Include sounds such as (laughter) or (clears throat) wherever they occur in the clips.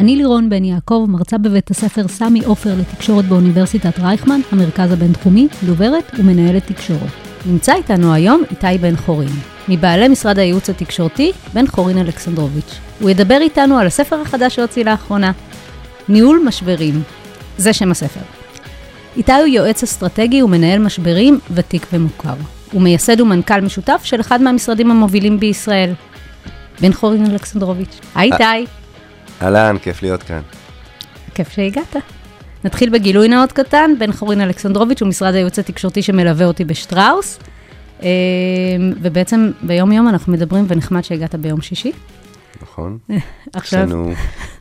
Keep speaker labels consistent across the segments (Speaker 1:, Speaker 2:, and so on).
Speaker 1: אני לירון בן יעקב, מרצה בבית הספר סמי עופר לתקשורת באוניברסיטת רייכמן, המרכז הבינתחומי, דוברת ומנהלת תקשורת. נמצא איתנו היום איתי בן חורין, מבעלי משרד הייעוץ התקשורתי, בן חורין אלכסנדרוביץ'. הוא ידבר איתנו על הספר החדש שהוציא לאחרונה, ניהול משברים. זה שם הספר. איתי הוא יועץ אסטרטגי ומנהל משברים ותיק ומוכר. הוא מייסד ומנכ"ל משותף של אחד מהמשרדים המובילים בישראל. בן חורין אלכסנדרוביץ'. היי איתי,
Speaker 2: אהלן, כיף להיות כאן.
Speaker 1: כיף שהגעת. נתחיל בגילוי נאות קטן, בן חורין אלכסנדרוביץ' הוא משרד הייעוץ התקשורתי שמלווה אותי בשטראוס. אה, ובעצם ביום יום אנחנו מדברים, ונחמד שהגעת ביום שישי.
Speaker 2: נכון? יש
Speaker 1: עכשיו,
Speaker 2: לנו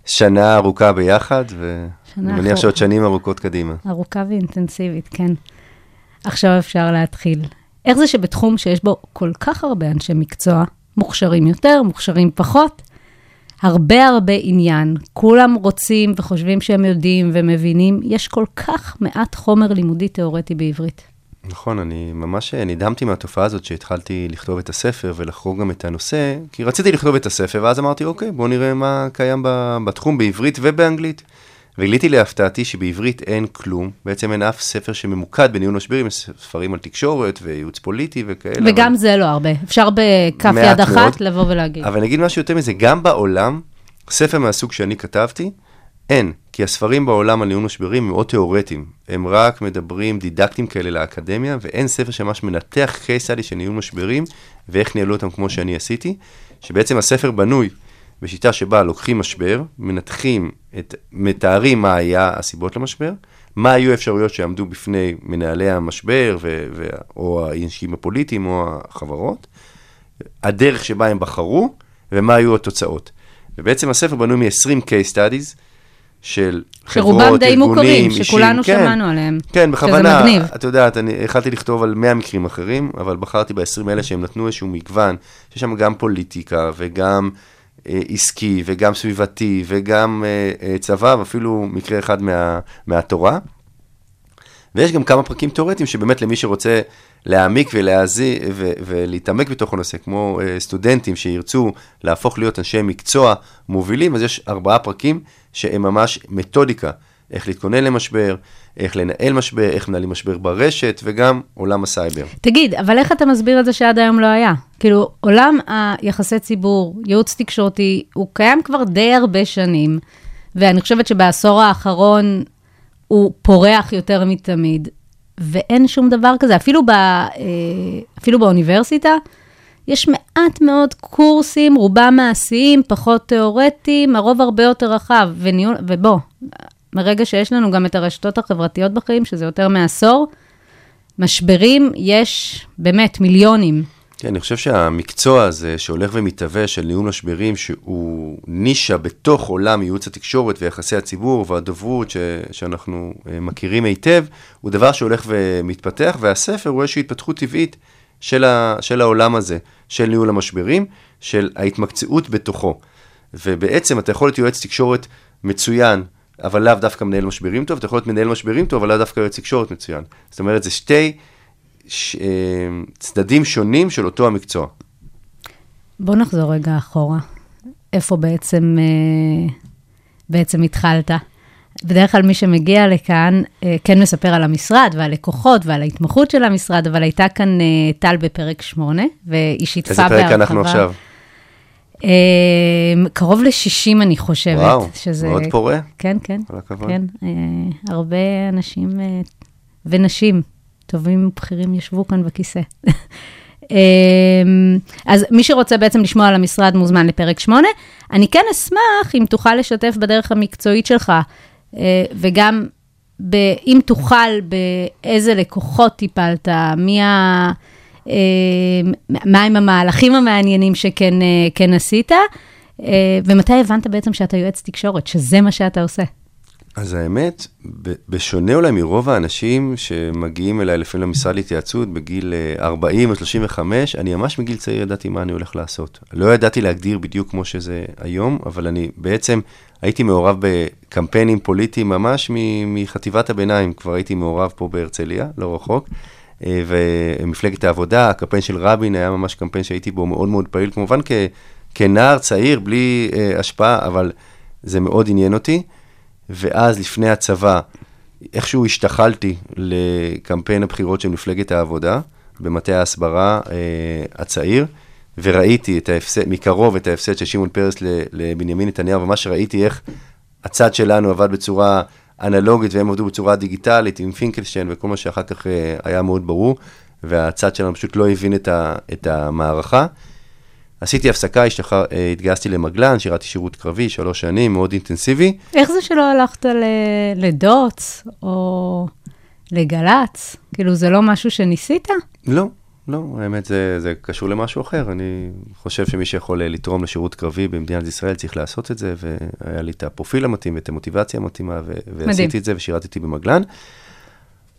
Speaker 2: שנה ארוכה ביחד, ואני מניח. שעוד שנים ארוכות קדימה.
Speaker 1: ארוכה ואינטנסיבית, כן. עכשיו אפשר להתחיל. איך זה שבתחום שיש בו כל כך הרבה אנשי מקצוע, מוכשרים יותר, מוכשרים פחות, הרבה הרבה עניין, כולם רוצים וחושבים שהם יודעים ומבינים, יש כל כך מעט חומר לימודי תיאורטי בעברית.
Speaker 2: נכון, אני ממש נדהמתי מהתופעה הזאת שהתחלתי לכתוב את הספר ולחקור גם את הנושא, כי רציתי לכתוב את הספר, ואז אמרתי, אוקיי, בואו נראה מה קיים בתחום בעברית ובאנגלית. וגיליתי להפתעתי שבעברית אין כלום, בעצם אין אף ספר שממוקד בניהול משברים, יש ספרים על תקשורת וייעוץ פוליטי וכאלה.
Speaker 1: וגם
Speaker 2: אבל...
Speaker 1: זה לא הרבה, אפשר בכף יד אחת
Speaker 2: מאוד.
Speaker 1: לבוא ולהגיד.
Speaker 2: אבל אני אגיד משהו יותר מזה, גם בעולם, ספר מהסוג שאני כתבתי, אין, כי הספרים בעולם על ניהול משברים הם מאוד תיאורטיים. הם רק מדברים דידקטיים כאלה לאקדמיה, ואין ספר שממש מנתח case study של ניהול משברים, ואיך ניהלו אותם כמו שאני עשיתי, שבעצם הספר בנוי בשיטה שבה לוקחים משבר, מנתחים, את, מתארים מה היה הסיבות למשבר, מה היו האפשרויות שעמדו בפני מנהלי המשבר, ו, ו, או האנשים הפוליטיים או החברות, הדרך שבה הם בחרו, ומה היו התוצאות. ובעצם הספר בנוי מ-20 case studies של
Speaker 1: שרובם
Speaker 2: חברות,
Speaker 1: די
Speaker 2: ארגונים,
Speaker 1: מוכרים,
Speaker 2: אישים,
Speaker 1: שכולנו
Speaker 2: כן,
Speaker 1: שמענו עליהם.
Speaker 2: כן, בכוונה. את יודעת, אני החלטתי לכתוב על 100 מקרים אחרים, אבל בחרתי ב-20 האלה שהם נתנו איזשהו מגוון, שיש שם גם פוליטיקה וגם עסקי וגם סביבתי וגם אה, אה, צבא, ואפילו מקרה אחד מה, מהתורה. ויש גם כמה פרקים תיאורטיים שבאמת למי שרוצה להעמיק ולהזי, ו- ולהתעמק בתוך הנושא, כמו סטודנטים שירצו להפוך להיות אנשי מקצוע מובילים, אז יש ארבעה פרקים שהם ממש מתודיקה, איך להתכונן למשבר, איך לנהל משבר, איך מנהלים משבר ברשת, וגם עולם הסייבר.
Speaker 1: תגיד, אבל איך אתה מסביר את זה שעד היום לא היה? כאילו, עולם היחסי ציבור, ייעוץ תקשורתי, הוא קיים כבר די הרבה שנים, ואני חושבת שבעשור האחרון הוא פורח יותר מתמיד, ואין שום דבר כזה. אפילו, ב, אה, אפילו באוניברסיטה, יש מעט מאוד קורסים, רובם מעשיים, פחות תיאורטיים, הרוב הרבה יותר רחב. וניהול, ובוא, מרגע שיש לנו גם את הרשתות החברתיות בחיים, שזה יותר מעשור, משברים יש באמת מיליונים.
Speaker 2: כן, אני חושב שהמקצוע הזה שהולך ומתהווה של ניהול משברים, שהוא נישה בתוך עולם ייעוץ התקשורת ויחסי הציבור והדוברות ש, שאנחנו אה, מכירים היטב, הוא דבר שהולך ומתפתח, והספר הוא איזושהי התפתחות טבעית של, ה, של העולם הזה, של ניהול המשברים, של ההתמקצעות בתוכו. ובעצם אתה יכול להיות יועץ תקשורת מצוין, אבל לאו דווקא מנהל משברים טוב, אתה יכול להיות מנהל משברים טוב, אבל לאו דווקא יועץ תקשורת מצוין. זאת אומרת, זה שתי... ש... אה, צדדים שונים של אותו המקצוע.
Speaker 1: בוא נחזור רגע אחורה. איפה בעצם, אה, בעצם התחלת? בדרך כלל מי שמגיע לכאן אה, כן מספר על המשרד ועל לקוחות ועל ההתמחות של המשרד, אבל הייתה כאן טל בפרק 8, והיא שיתפה
Speaker 2: איזה
Speaker 1: בהרחבה.
Speaker 2: פרק אנחנו עכשיו?
Speaker 1: קרוב ל-60 אני חושבת.
Speaker 2: וואו,
Speaker 1: שזה,
Speaker 2: מאוד פורה.
Speaker 1: כן, כן.
Speaker 2: כל הכבוד.
Speaker 1: כן, הרבה אנשים ונשים טובים ובכירים ישבו כאן בכיסא. (laughs) אה, אז מי שרוצה בעצם לשמוע על המשרד מוזמן לפרק 8. אני כן אשמח אם תוכל לשתף בדרך המקצועית שלך, אה, וגם ב, אם תוכל, באיזה לקוחות טיפלת, מי ה... אה, מהם המהלכים המעניינים שכן אה, כן עשית, ומתי הבנת בעצם שאתה יועץ תקשורת, שזה מה שאתה עושה?
Speaker 2: אז האמת, בשונה אולי מרוב האנשים שמגיעים אליי לפעמים למשרד להתייעצות בגיל אה, 40 או 35, אני ממש מגיל צעיר ידעתי מה אני הולך לעשות. לא ידעתי להגדיר בדיוק כמו שזה היום, אבל אני בעצם הייתי מעורב בקמפיינים פוליטיים ממש מחטיבת הביניים, כבר הייתי מעורב פה בהרצליה, לא רחוק. אה, ומפלגת העבודה, הקמפיין של רבין היה ממש קמפיין שהייתי בו מאוד מאוד פעיל, כמובן כ- כנער צעיר, בלי אה, השפעה, אבל זה מאוד עניין אותי. ואז לפני הצבא, איכשהו השתחלתי לקמפיין הבחירות של מפלגת העבודה, במטה ההסברה אה, הצעיר, וראיתי את ההפסד, מקרוב את ההפסד של שמעון פרס לבנימין נתניהו, ממש ראיתי איך הצד שלנו עבד בצורה אנלוגית והם עבדו בצורה דיגיטלית עם פינקלשטיין וכל מה שאחר כך אה, היה מאוד ברור, והצד שלנו פשוט לא הבין את, ה, את המערכה. עשיתי הפסקה, השתחר, אה, התגייסתי למגלן, שירתי שירות קרבי, שלוש שנים, מאוד אינטנסיבי.
Speaker 1: איך זה שלא הלכת ל- לדוץ או לגל"צ? כאילו, זה לא משהו שניסית?
Speaker 2: לא, לא, האמת זה, זה קשור למשהו אחר. אני חושב שמי שיכול אה, לתרום לשירות קרבי במדינת ישראל צריך לעשות את זה, והיה לי את הפרופיל המתאים ואת המוטיבציה המתאימה, ו- ועשיתי את זה ושירתתי במגלן.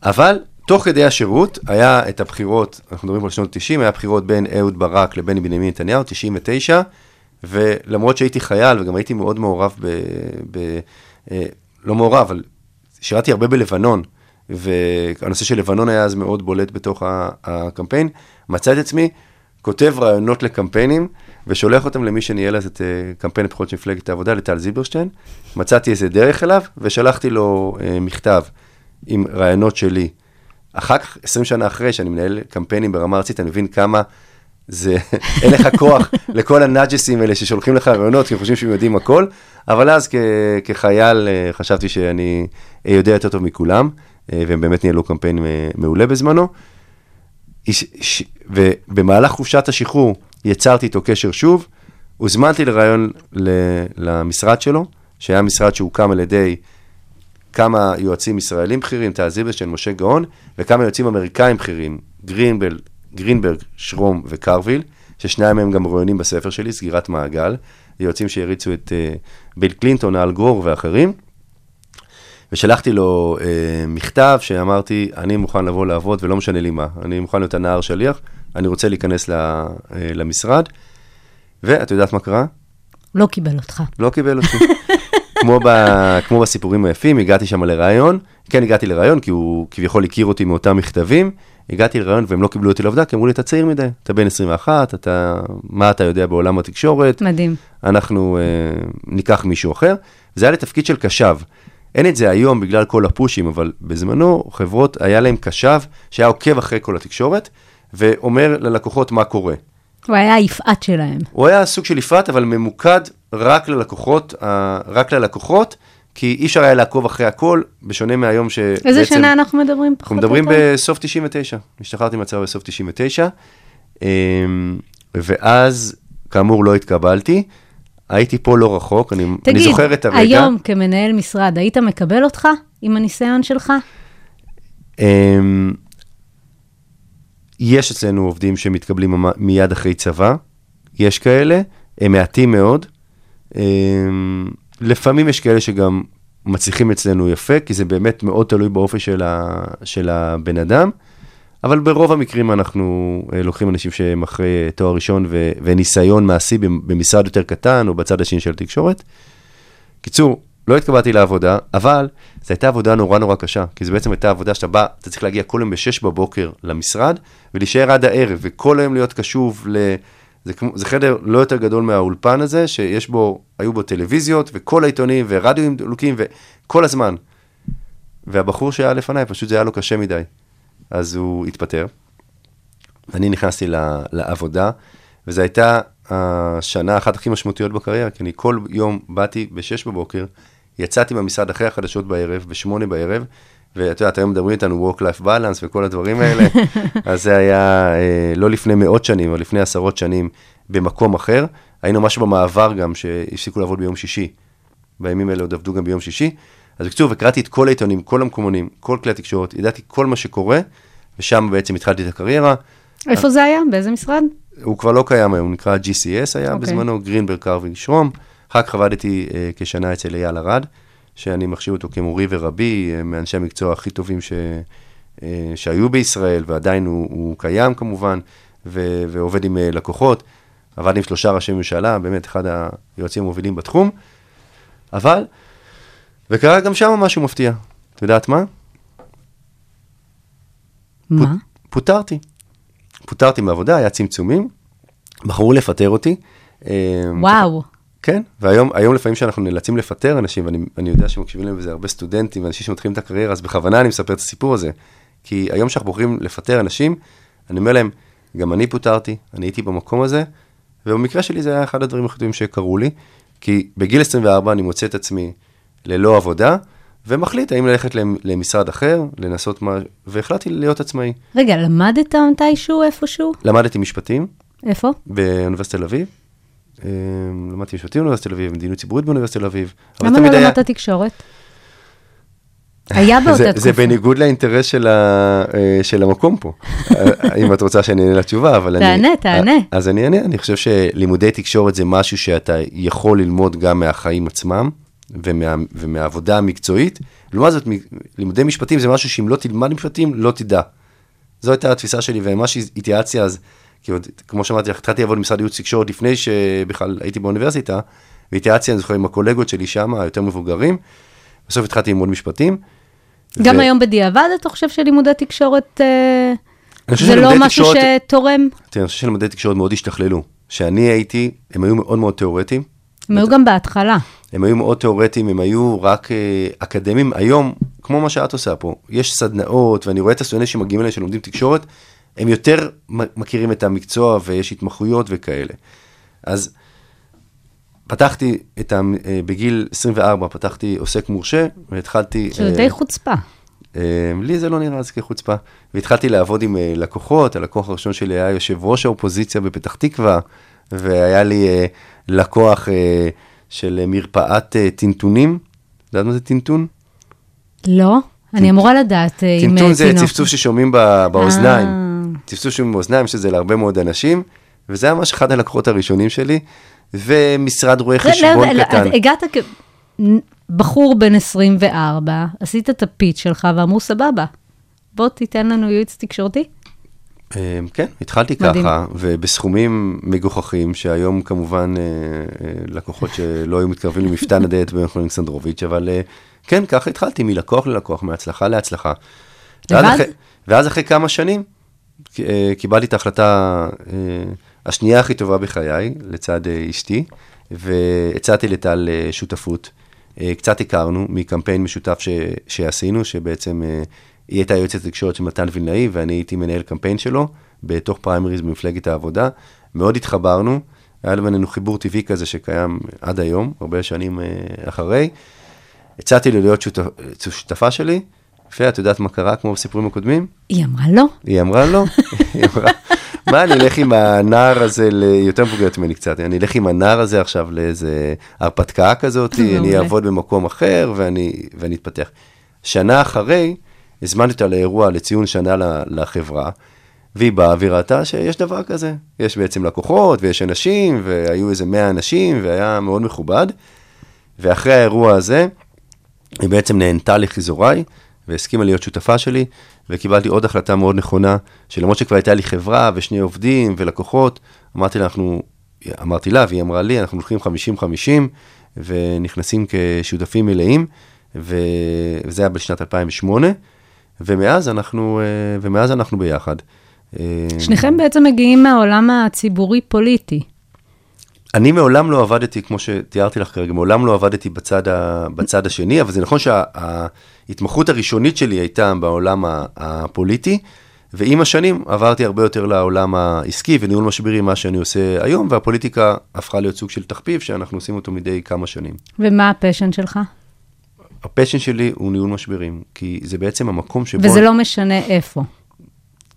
Speaker 2: אבל תוך כדי השירות היה את הבחירות, אנחנו מדברים על שנות 90, היה בחירות בין אהוד ברק לבין בנימין נתניהו, 99, ולמרות שהייתי חייל וגם הייתי מאוד מעורב ב... ב אה, לא מעורב, אבל שירתי הרבה בלבנון, והנושא של לבנון היה אז מאוד בולט בתוך הקמפיין, מצאתי את עצמי כותב רעיונות לקמפיינים, ושולח אותם למי שניהל אז את אה, קמפיין הבחירות של מפלגת העבודה, לטל זילברשטיין. מצאתי איזה דרך אליו, ושלחתי לו אה, מכתב עם רעיונות שלי. אחר כך, 20 שנה אחרי שאני מנהל קמפיינים ברמה ארצית, אני מבין כמה זה, (laughs) אין לך כוח (laughs) לכל הנאג'סים האלה ששולחים לך רעיונות, כי חושבים שהם יודעים הכל, אבל אז כ, כחייל אה, חשבתי שאני אה, יודע יותר טוב מכולם, אה, והם באמת ניהלו קמפיין מעולה בזמנו. ובמהלך חופשת השחרור יצרתי איתו קשר שוב, הוזמנתי לראיון ל- למשרד שלו, שהיה משרד שהוקם על ידי כמה יועצים ישראלים בכירים, טל זילברשטיין, משה גאון, וכמה יועצים אמריקאים בכירים, גרינבל, גרינברג, שרום וקרוויל, ששניים מהם גם רואיינים בספר שלי, סגירת מעגל, יועצים שהריצו את uh, ביל קלינטון, אל גרור ואחרים. ושלחתי לו uh, מכתב שאמרתי, אני מוכן לבוא לעבוד ולא משנה לי מה, אני מוכן להיות הנער שליח, אני רוצה להיכנס ל, uh, למשרד, ואת יודעת מה קרה?
Speaker 1: לא קיבל אותך.
Speaker 2: לא קיבל אותי. (laughs) כמו, ב, כמו בסיפורים היפים, הגעתי שם לראיון, כן הגעתי לראיון, כי הוא כביכול הכיר אותי מאותם מכתבים, הגעתי לראיון והם לא קיבלו אותי לעבודה, כי אמרו לי, אתה צעיר מדי, אתה בן 21, אתה, מה אתה יודע בעולם התקשורת,
Speaker 1: מדהים.
Speaker 2: אנחנו אה, ניקח מישהו אחר. זה היה לתפקיד של קשב. אין את זה היום בגלל כל הפושים, אבל בזמנו חברות, היה להם קשב שהיה עוקב אחרי כל התקשורת, ואומר ללקוחות מה קורה.
Speaker 1: הוא היה היפעת שלהם.
Speaker 2: הוא היה סוג של יפעת, אבל ממוקד רק ללקוחות, אה, רק ללקוחות, כי אי אפשר היה לעקוב אחרי הכל, בשונה מהיום שבעצם...
Speaker 1: איזה שנה אנחנו מדברים פחות
Speaker 2: אנחנו מדברים
Speaker 1: או יותר?
Speaker 2: בסוף 99, השתחררתי מהצבא בסוף 99, אמ, ואז, כאמור, לא התקבלתי. הייתי פה לא רחוק, אני, אני זוכר את הרגע.
Speaker 1: תגיד, היום כמנהל משרד, היית מקבל אותך עם הניסיון שלך?
Speaker 2: יש אצלנו עובדים שמתקבלים מיד אחרי צבא, יש כאלה, הם מעטים מאוד. אמ, לפעמים יש כאלה שגם מצליחים אצלנו יפה, כי זה באמת מאוד תלוי באופי של, ה, של הבן אדם, אבל ברוב המקרים אנחנו אה, לוקחים אנשים שהם אחרי תואר ראשון ו, וניסיון מעשי במ- במשרד יותר קטן או בצד השני של התקשורת. קיצור, לא התקבלתי לעבודה, אבל זו הייתה עבודה נורא נורא קשה, כי זו בעצם הייתה עבודה שאתה בא, אתה צריך להגיע כל יום ב-6 בבוקר למשרד, ולהישאר עד הערב, וכל היום להיות קשוב ל... זה, כמו, זה חדר לא יותר גדול מהאולפן הזה, שיש בו, היו בו טלוויזיות, וכל העיתונים, ורדיואים דלוקים, וכל הזמן. והבחור שהיה לפניי, פשוט זה היה לו קשה מדי. אז הוא התפטר. אני נכנסתי ל- לעבודה, וזו הייתה השנה אחת הכי משמעותיות בקריירה, כי אני כל יום באתי ב-6 בבוקר, יצאתי מהמשרד אחרי החדשות בערב, ב-8 בערב, ואת יודעת, היום מדברים איתנו Work-Life Balance וכל הדברים האלה, (laughs) אז זה היה אה, לא לפני מאות שנים, אבל לפני עשרות שנים, במקום אחר. היינו ממש במעבר גם, שהפסיקו לעבוד ביום שישי. בימים האלה עוד עבדו גם ביום שישי. אז בקיצור, וקראתי את כל העיתונים, כל המקומונים, כל כלי התקשורת, ידעתי כל מה שקורה, ושם בעצם התחלתי את הקריירה.
Speaker 1: איפה זה היה? באיזה משרד?
Speaker 2: הוא כבר לא קיים היום, הוא נקרא GCS היה
Speaker 1: אוקיי.
Speaker 2: בזמנו, גרינברג קרווינג שרום. אחר כך עבדתי אה, כשנה אצל אייל ארד, שאני מחשיב אותו כמורי ורבי, אה, מאנשי המקצוע הכי טובים ש, אה, שהיו בישראל, ועדיין הוא, הוא קיים כמובן, ו, ועובד עם אה, לקוחות. עבד עם שלושה ראשי ממשלה, באמת אחד היועצים המובילים בתחום. אבל, וקרה גם שם משהו מפתיע. את יודעת מה?
Speaker 1: מה?
Speaker 2: פוטרתי. פוטרתי מעבודה, היה צמצומים, בחרו לפטר אותי. אה,
Speaker 1: וואו.
Speaker 2: כן, והיום היום לפעמים שאנחנו נאלצים לפטר אנשים, ואני אני יודע שמקשיבים להם בזה הרבה סטודנטים ואנשים שמתחילים את הקריירה, אז בכוונה אני מספר את הסיפור הזה. כי היום שאנחנו בוחרים לפטר אנשים, אני אומר להם, גם אני פוטרתי, אני הייתי במקום הזה, ובמקרה שלי זה היה אחד הדברים הכי טובים שקרו לי, כי בגיל 24 אני מוצא את עצמי ללא עבודה, ומחליט האם ללכת למ- למשרד אחר, לנסות מה, והחלטתי להיות עצמאי.
Speaker 1: רגע, למדת מתישהו איפשהו?
Speaker 2: למדתי משפטים,
Speaker 1: איפה?
Speaker 2: באוניברסיטת תל אביב. אה, למדתי משפטים באוניברסיטת תל אביב, מדיניות ציבורית באוניברסיטת תל אביב.
Speaker 1: למה לא למדת תקשורת? היה באותה
Speaker 2: זה,
Speaker 1: תקופה.
Speaker 2: זה בניגוד לאינטרס של, ה, אה, של המקום פה, אה, אם את רוצה שאני אענה לתשובה, אבל אני...
Speaker 1: תענה, תענה.
Speaker 2: אה, אז אני אענה, אני חושב שלימודי תקשורת זה משהו שאתה יכול ללמוד גם מהחיים עצמם ומה, ומהעבודה המקצועית. לעומת זאת, לימודי משפטים זה משהו שאם לא תלמד משפטים, לא תדע. זו הייתה התפיסה שלי, ומה שהתייעצתי אז, כי עוד, כמו שאמרתי התחלתי לעבוד במשרד ייעוץ תקשורת לפני שבכלל הייתי באוניברסיטה, והתייעצתי, אני זוכר, עם הקולגות שלי שם, היותר מבוגרים. בסוף התחלתי ללמוד משפטים.
Speaker 1: גם
Speaker 2: ו-
Speaker 1: היום בדיעבד אתה חושב שלימודי תקשורת אה, זה לא משהו
Speaker 2: תקשורת-
Speaker 1: שתורם?
Speaker 2: תראה, אני חושב שלימודי תקשורת מאוד השתכללו. כשאני הייתי, הם היו מאוד מאוד תיאורטיים.
Speaker 1: הם היו גם בהתחלה.
Speaker 2: הם היו מאוד תיאורטיים, הם היו רק אה, אקדמיים. היום, כמו מה שאת עושה פה, יש סדנאות, ואני רואה את הסטודנטים שמגיעים אליהם שלומדים תקשורת, הם יותר מכירים את המקצוע ויש התמחויות וכאלה. אז פתחתי את ה... אה, בגיל 24 פתחתי עוסק מורשה, והתחלתי...
Speaker 1: שזה די חוצפה.
Speaker 2: אה, לי זה לא נראה אז כחוצפה. והתחלתי לעבוד עם אה, לקוחות, הלקוח הראשון שלי היה יושב ראש האופוזיציה בפתח תקווה, והיה לי אה, לקוח אה, של אה, מרפאת אה, טינטונים. את יודעת מה זה טינטון?
Speaker 1: לא? אני אמורה לדעת.
Speaker 2: טינטון זה. צפצוף ששומעים ב- באוזניים.
Speaker 1: אה.
Speaker 2: צפצוף שומעים באוזניים, יש את זה להרבה מאוד אנשים, וזה היה ממש אחד הלקוחות הראשונים שלי, ומשרד רואי
Speaker 1: לא,
Speaker 2: חשבון
Speaker 1: לא, לא,
Speaker 2: קטן.
Speaker 1: הגעת כבחור בן 24, עשית את הפיץ שלך ואמרו, סבבה, בוא תיתן לנו ייעוץ תקשורתי.
Speaker 2: אה, כן, התחלתי
Speaker 1: מדהים.
Speaker 2: ככה, ובסכומים מגוחכים, שהיום כמובן אה, אה, לקוחות שלא היו מתקרבים למפתן הדלת במכון אלכסנדרוביץ', אבל אה, כן, ככה התחלתי, מלקוח ללקוח, מהצלחה להצלחה. ואז
Speaker 1: לבד?
Speaker 2: אחרי, ואז אחרי כמה שנים, קיבלתי את ההחלטה אה, השנייה הכי טובה בחיי, לצד אה, אשתי, והצעתי לטל אה, שותפות. אה, קצת הכרנו מקמפיין משותף ש, שעשינו, שבעצם אה, היא הייתה יועצת תקשורת של מתן וילנאי, ואני הייתי מנהל קמפיין שלו, בתוך פריימריז במפלגת העבודה. מאוד התחברנו, היה בינינו חיבור טבעי כזה שקיים עד היום, הרבה שנים אה, אחרי. הצעתי לו להיות שותף, שותפה שלי, ואת יודעת מה קרה כמו בסיפורים הקודמים?
Speaker 1: היא אמרה לא.
Speaker 2: היא אמרה לא, (laughs) היא אמרה, מה, אני אלך עם הנער הזה, ל- יותר מבוגרת ממני קצת, אני אלך עם הנער הזה עכשיו לאיזה הרפתקה כזאת, אני. אעבוד במקום אחר ואני, ואני אתפתח. שנה אחרי, הזמנתי אותה לאירוע לציון שנה לחברה, והיא באה והיא ראתה שיש דבר כזה. יש בעצם לקוחות ויש אנשים, והיו איזה 100 אנשים, והיה מאוד מכובד. ואחרי האירוע הזה, היא בעצם נהנתה לחיזוריי, והסכימה להיות שותפה שלי, וקיבלתי עוד החלטה מאוד נכונה, שלמרות שכבר הייתה לי חברה ושני עובדים ולקוחות, אמרתי לה, אנחנו, אמרתי לה, והיא אמרה לי, אנחנו הולכים 50-50, ונכנסים כשותפים מלאים. וזה היה בשנת 2008, ומאז אנחנו, אה, ומאז אנחנו ביחד. אה,
Speaker 1: שניכם בעצם מגיעים מהעולם הציבורי-פוליטי.
Speaker 2: אני מעולם לא עבדתי, כמו שתיארתי לך כרגע, מעולם לא עבדתי בצד, ה, בצד השני, אבל זה נכון שההתמחות הראשונית שלי הייתה בעולם הפוליטי, ועם השנים עברתי הרבה יותר לעולם העסקי וניהול משברים, מה שאני עושה היום, והפוליטיקה הפכה להיות סוג של תחביב שאנחנו עושים אותו מדי כמה שנים.
Speaker 1: ומה ה passion שלך?
Speaker 2: ה passion שלי הוא ניהול משברים, כי זה בעצם המקום שבו...
Speaker 1: וזה לא משנה איפה.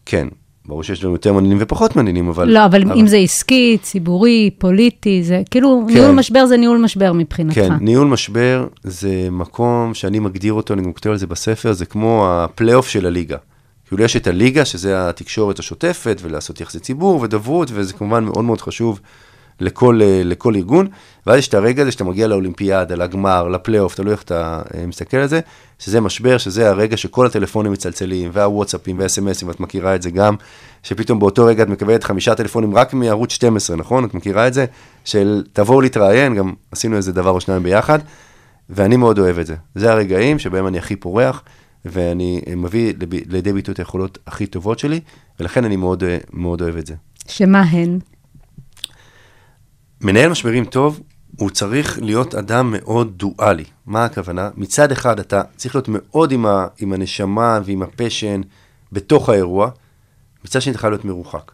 Speaker 2: כן, ברור שיש לנו יותר מעניינים ופחות מעניינים, אבל...
Speaker 1: לא, אבל אם זה עסקי, ציבורי, פוליטי, זה כאילו,
Speaker 2: כן.
Speaker 1: ניהול משבר זה ניהול משבר מבחינתך.
Speaker 2: כן, ניהול משבר זה מקום שאני מגדיר אותו, אני גם כותב על זה בספר, זה כמו הפלייאוף של הליגה. כאילו יש את הליגה, שזה התקשורת השוטפת, ולעשות יחסי ציבור ודוברות, וזה כמובן מאוד מאוד חשוב לכל, אה, לכל ארגון. ואז יש את הרגע הזה שאתה מגיע לאולימפיאדה, לגמר, לפלייאוף, תלוי איך אתה אה, מסתכל על זה, שזה משבר, שזה הרגע שכל הטלפונים מצלצלים, והוואטסאפים והאס.אם.אסים, ואת מכירה את זה גם, שפתאום באותו רגע את מקבלת חמישה טלפונים רק מערוץ 12, נכון? את מכירה את זה? של תבואו להתראיין, גם עשינו איזה דבר או שניים ביחד, ואני מאוד אוהב את זה. זה הרגעים שבהם אני הכי פורח, ואני מביא לב- לידי ביטוי את היכולות הכי טובות שלי, ולכן אני מאוד, אה, מאוד אוהב את זה.
Speaker 1: שמה הן?
Speaker 2: מנהל משברים טוב, הוא צריך להיות אדם מאוד דואלי. מה הכוונה? מצד אחד אתה צריך להיות מאוד עם, ה, עם הנשמה ועם הפשן בתוך האירוע, מצד שני אתה חייב להיות מרוחק.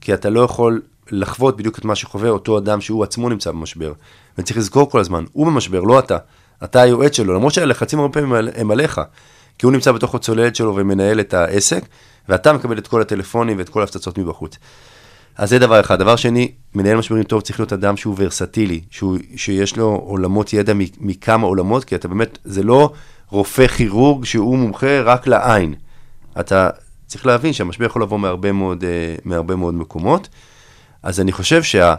Speaker 2: כי אתה לא יכול לחוות בדיוק את מה שחווה אותו אדם שהוא עצמו נמצא במשבר. וצריך לזכור כל הזמן, הוא במשבר, לא אתה. אתה היועץ שלו, למרות שהלחצים הרבה פעמים הם עליך. כי הוא נמצא בתוך הצוללת שלו ומנהל את העסק, ואתה מקבל את כל הטלפונים ואת כל ההפצצות מבחוץ. אז זה דבר אחד. דבר שני, מנהל משברים טוב צריך להיות אדם שהוא ורסטילי, שהוא, שיש לו עולמות ידע מכמה עולמות, כי אתה באמת, זה לא רופא כירורג שהוא מומחה רק לעין. אתה צריך להבין שהמשבר יכול לבוא מהרבה מאוד, אה, מהרבה מאוד מקומות. אז אני חושב שה...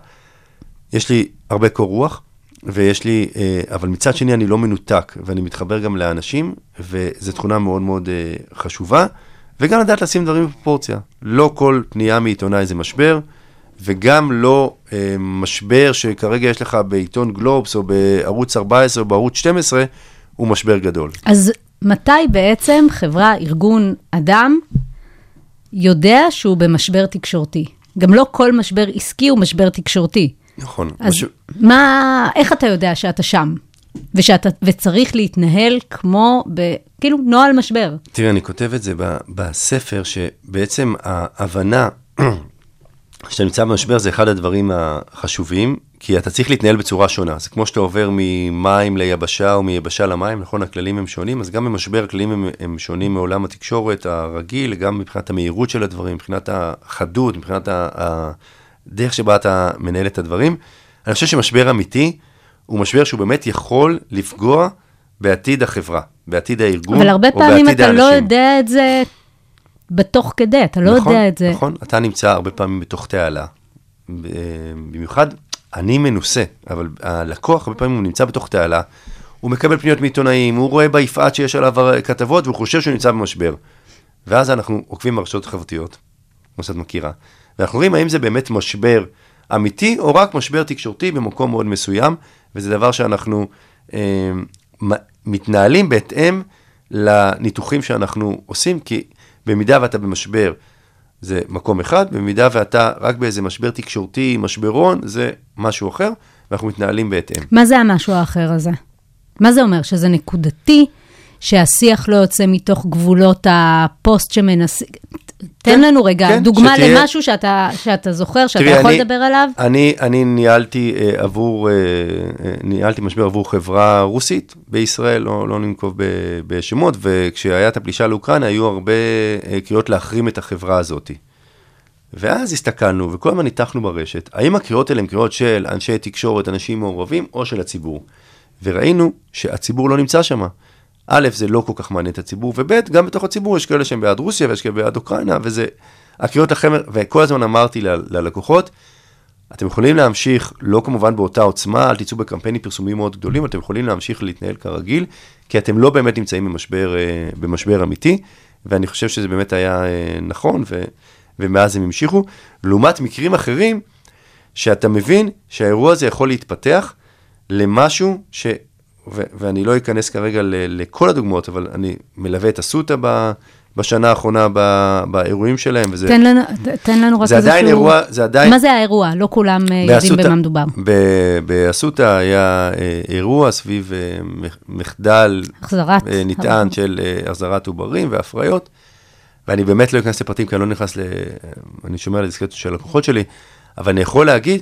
Speaker 2: יש לי הרבה קור רוח, ויש לי, אה, אבל מצד שני אני לא מנותק, ואני מתחבר גם לאנשים, וזו תכונה מאוד מאוד אה, חשובה, וגם לדעת לשים דברים בפרופורציה. לא כל פנייה מעיתונאי זה משבר, וגם לא אה, משבר שכרגע יש לך בעיתון גלובס, או בערוץ 14, או בערוץ 12, הוא משבר גדול.
Speaker 1: אז מתי בעצם חברה, ארגון, אדם, יודע שהוא במשבר תקשורתי? גם לא כל משבר עסקי הוא משבר תקשורתי.
Speaker 2: נכון.
Speaker 1: אז
Speaker 2: משהו-
Speaker 1: מה, איך אתה יודע שאתה שם? ושאתה, וצריך להתנהל כמו, ב, כאילו, נוהל משבר.
Speaker 2: תראה, אני כותב את זה ב- בספר, שבעצם ההבנה (clears throat) שאתה נמצא במשבר זה אחד הדברים החשובים, כי אתה צריך להתנהל בצורה שונה. זה כמו שאתה עובר ממים ליבשה או מיבשה למים, נכון, הכללים הם שונים, אז גם במשבר הכללים הם, הם שונים מעולם התקשורת הרגיל, גם מבחינת המהירות של הדברים, מבחינת החדות, מבחינת הדרך שבה אתה מנהל את הדברים. אני חושב שמשבר אמיתי הוא משבר שהוא באמת יכול לפגוע בעתיד החברה, בעתיד הארגון,
Speaker 1: אבל הרבה
Speaker 2: או
Speaker 1: פעמים
Speaker 2: בעתיד
Speaker 1: אתה לא
Speaker 2: האנשים.
Speaker 1: יודע את זה בתוך כדי, אתה לא
Speaker 2: נכון,
Speaker 1: יודע את זה.
Speaker 2: נכון, אתה נמצא הרבה פעמים בתוך תעלה. במיוחד, אני מנוסה, אבל הלקוח הרבה פעמים הוא נמצא בתוך תעלה, הוא מקבל פניות מעיתונאים, הוא רואה ביפעת שיש עליו כתבות, והוא חושב שהוא נמצא במשבר. ואז אנחנו עוקבים ברשתות החברתיות, כמו שאת מכירה, ואנחנו רואים האם זה באמת משבר אמיתי, או רק משבר תקשורתי במקום מאוד מסוים, וזה דבר שאנחנו אה, מתנהלים בהתאם לניתוחים שאנחנו עושים, כי במידה ואתה במשבר, זה מקום אחד, במידה ואתה רק באיזה משבר תקשורתי, משברון, זה משהו אחר, ואנחנו מתנהלים בהתאם.
Speaker 1: מה זה המשהו האחר הזה? מה זה אומר? שזה נקודתי, שהשיח לא יוצא מתוך גבולות הפוסט שמנסים... תן לנו רגע
Speaker 2: כן,
Speaker 1: דוגמה
Speaker 2: שתהיה-
Speaker 1: למשהו שאתה, שאתה זוכר, שאתה
Speaker 2: תראי,
Speaker 1: יכול
Speaker 2: אני-
Speaker 1: לדבר עליו.
Speaker 2: אני, אני ניהלתי אה, עבור, אה, אה, ניהלתי משבר עבור חברה רוסית בישראל, לא, לא ננקוב ב- בשמות, וכשהיה את הפלישה לאוקראינה היו הרבה אה, קריאות להחרים את החברה הזאת. ואז הסתכלנו, וכל הזמן ניתחנו ברשת, האם הקריאות האלה הן קריאות של אנשי תקשורת, אנשים מעורבים, או של הציבור. וראינו שהציבור לא נמצא שם. א', זה לא כל כך מעניין את הציבור, וב', גם בתוך הציבור יש כאלה שהם בעד רוסיה ויש כאלה בעד אוקראינה, וזה, הקריאות החמר, וכל הזמן אמרתי ל- ללקוחות, אתם יכולים להמשיך, לא כמובן באותה עוצמה, אל תצאו בקמפיינים פרסומיים מאוד גדולים, אתם יכולים להמשיך להתנהל כרגיל, כי אתם לא באמת נמצאים במשבר, אה, במשבר אמיתי, ואני חושב שזה באמת היה אה, נכון, ו, ומאז הם המשיכו. לעומת מקרים אחרים, שאתה מבין שהאירוע הזה יכול להתפתח למשהו ש... ו- ואני לא אכנס כרגע ל- לכל הדוגמאות, אבל אני מלווה את אסותא בשנה האחרונה ב- באירועים שלהם, וזה...
Speaker 1: תן לנו, תן לנו רק
Speaker 2: זה
Speaker 1: איזשהו...
Speaker 2: עדיין אירוע, זה עדיין...
Speaker 1: מה זה האירוע? לא כולם אה, יודעים במה מדובר.
Speaker 2: באסותא היה אה, אירוע סביב אה, מח- מחדל
Speaker 1: החזרת.
Speaker 2: אה, נטען של החזרת עוברים והפריות, ואני באמת לא אכנס לפרטים, כי אני לא נכנס ל... אני שומע על הדיסקרטיות של הלקוחות שלי, אבל אני יכול להגיד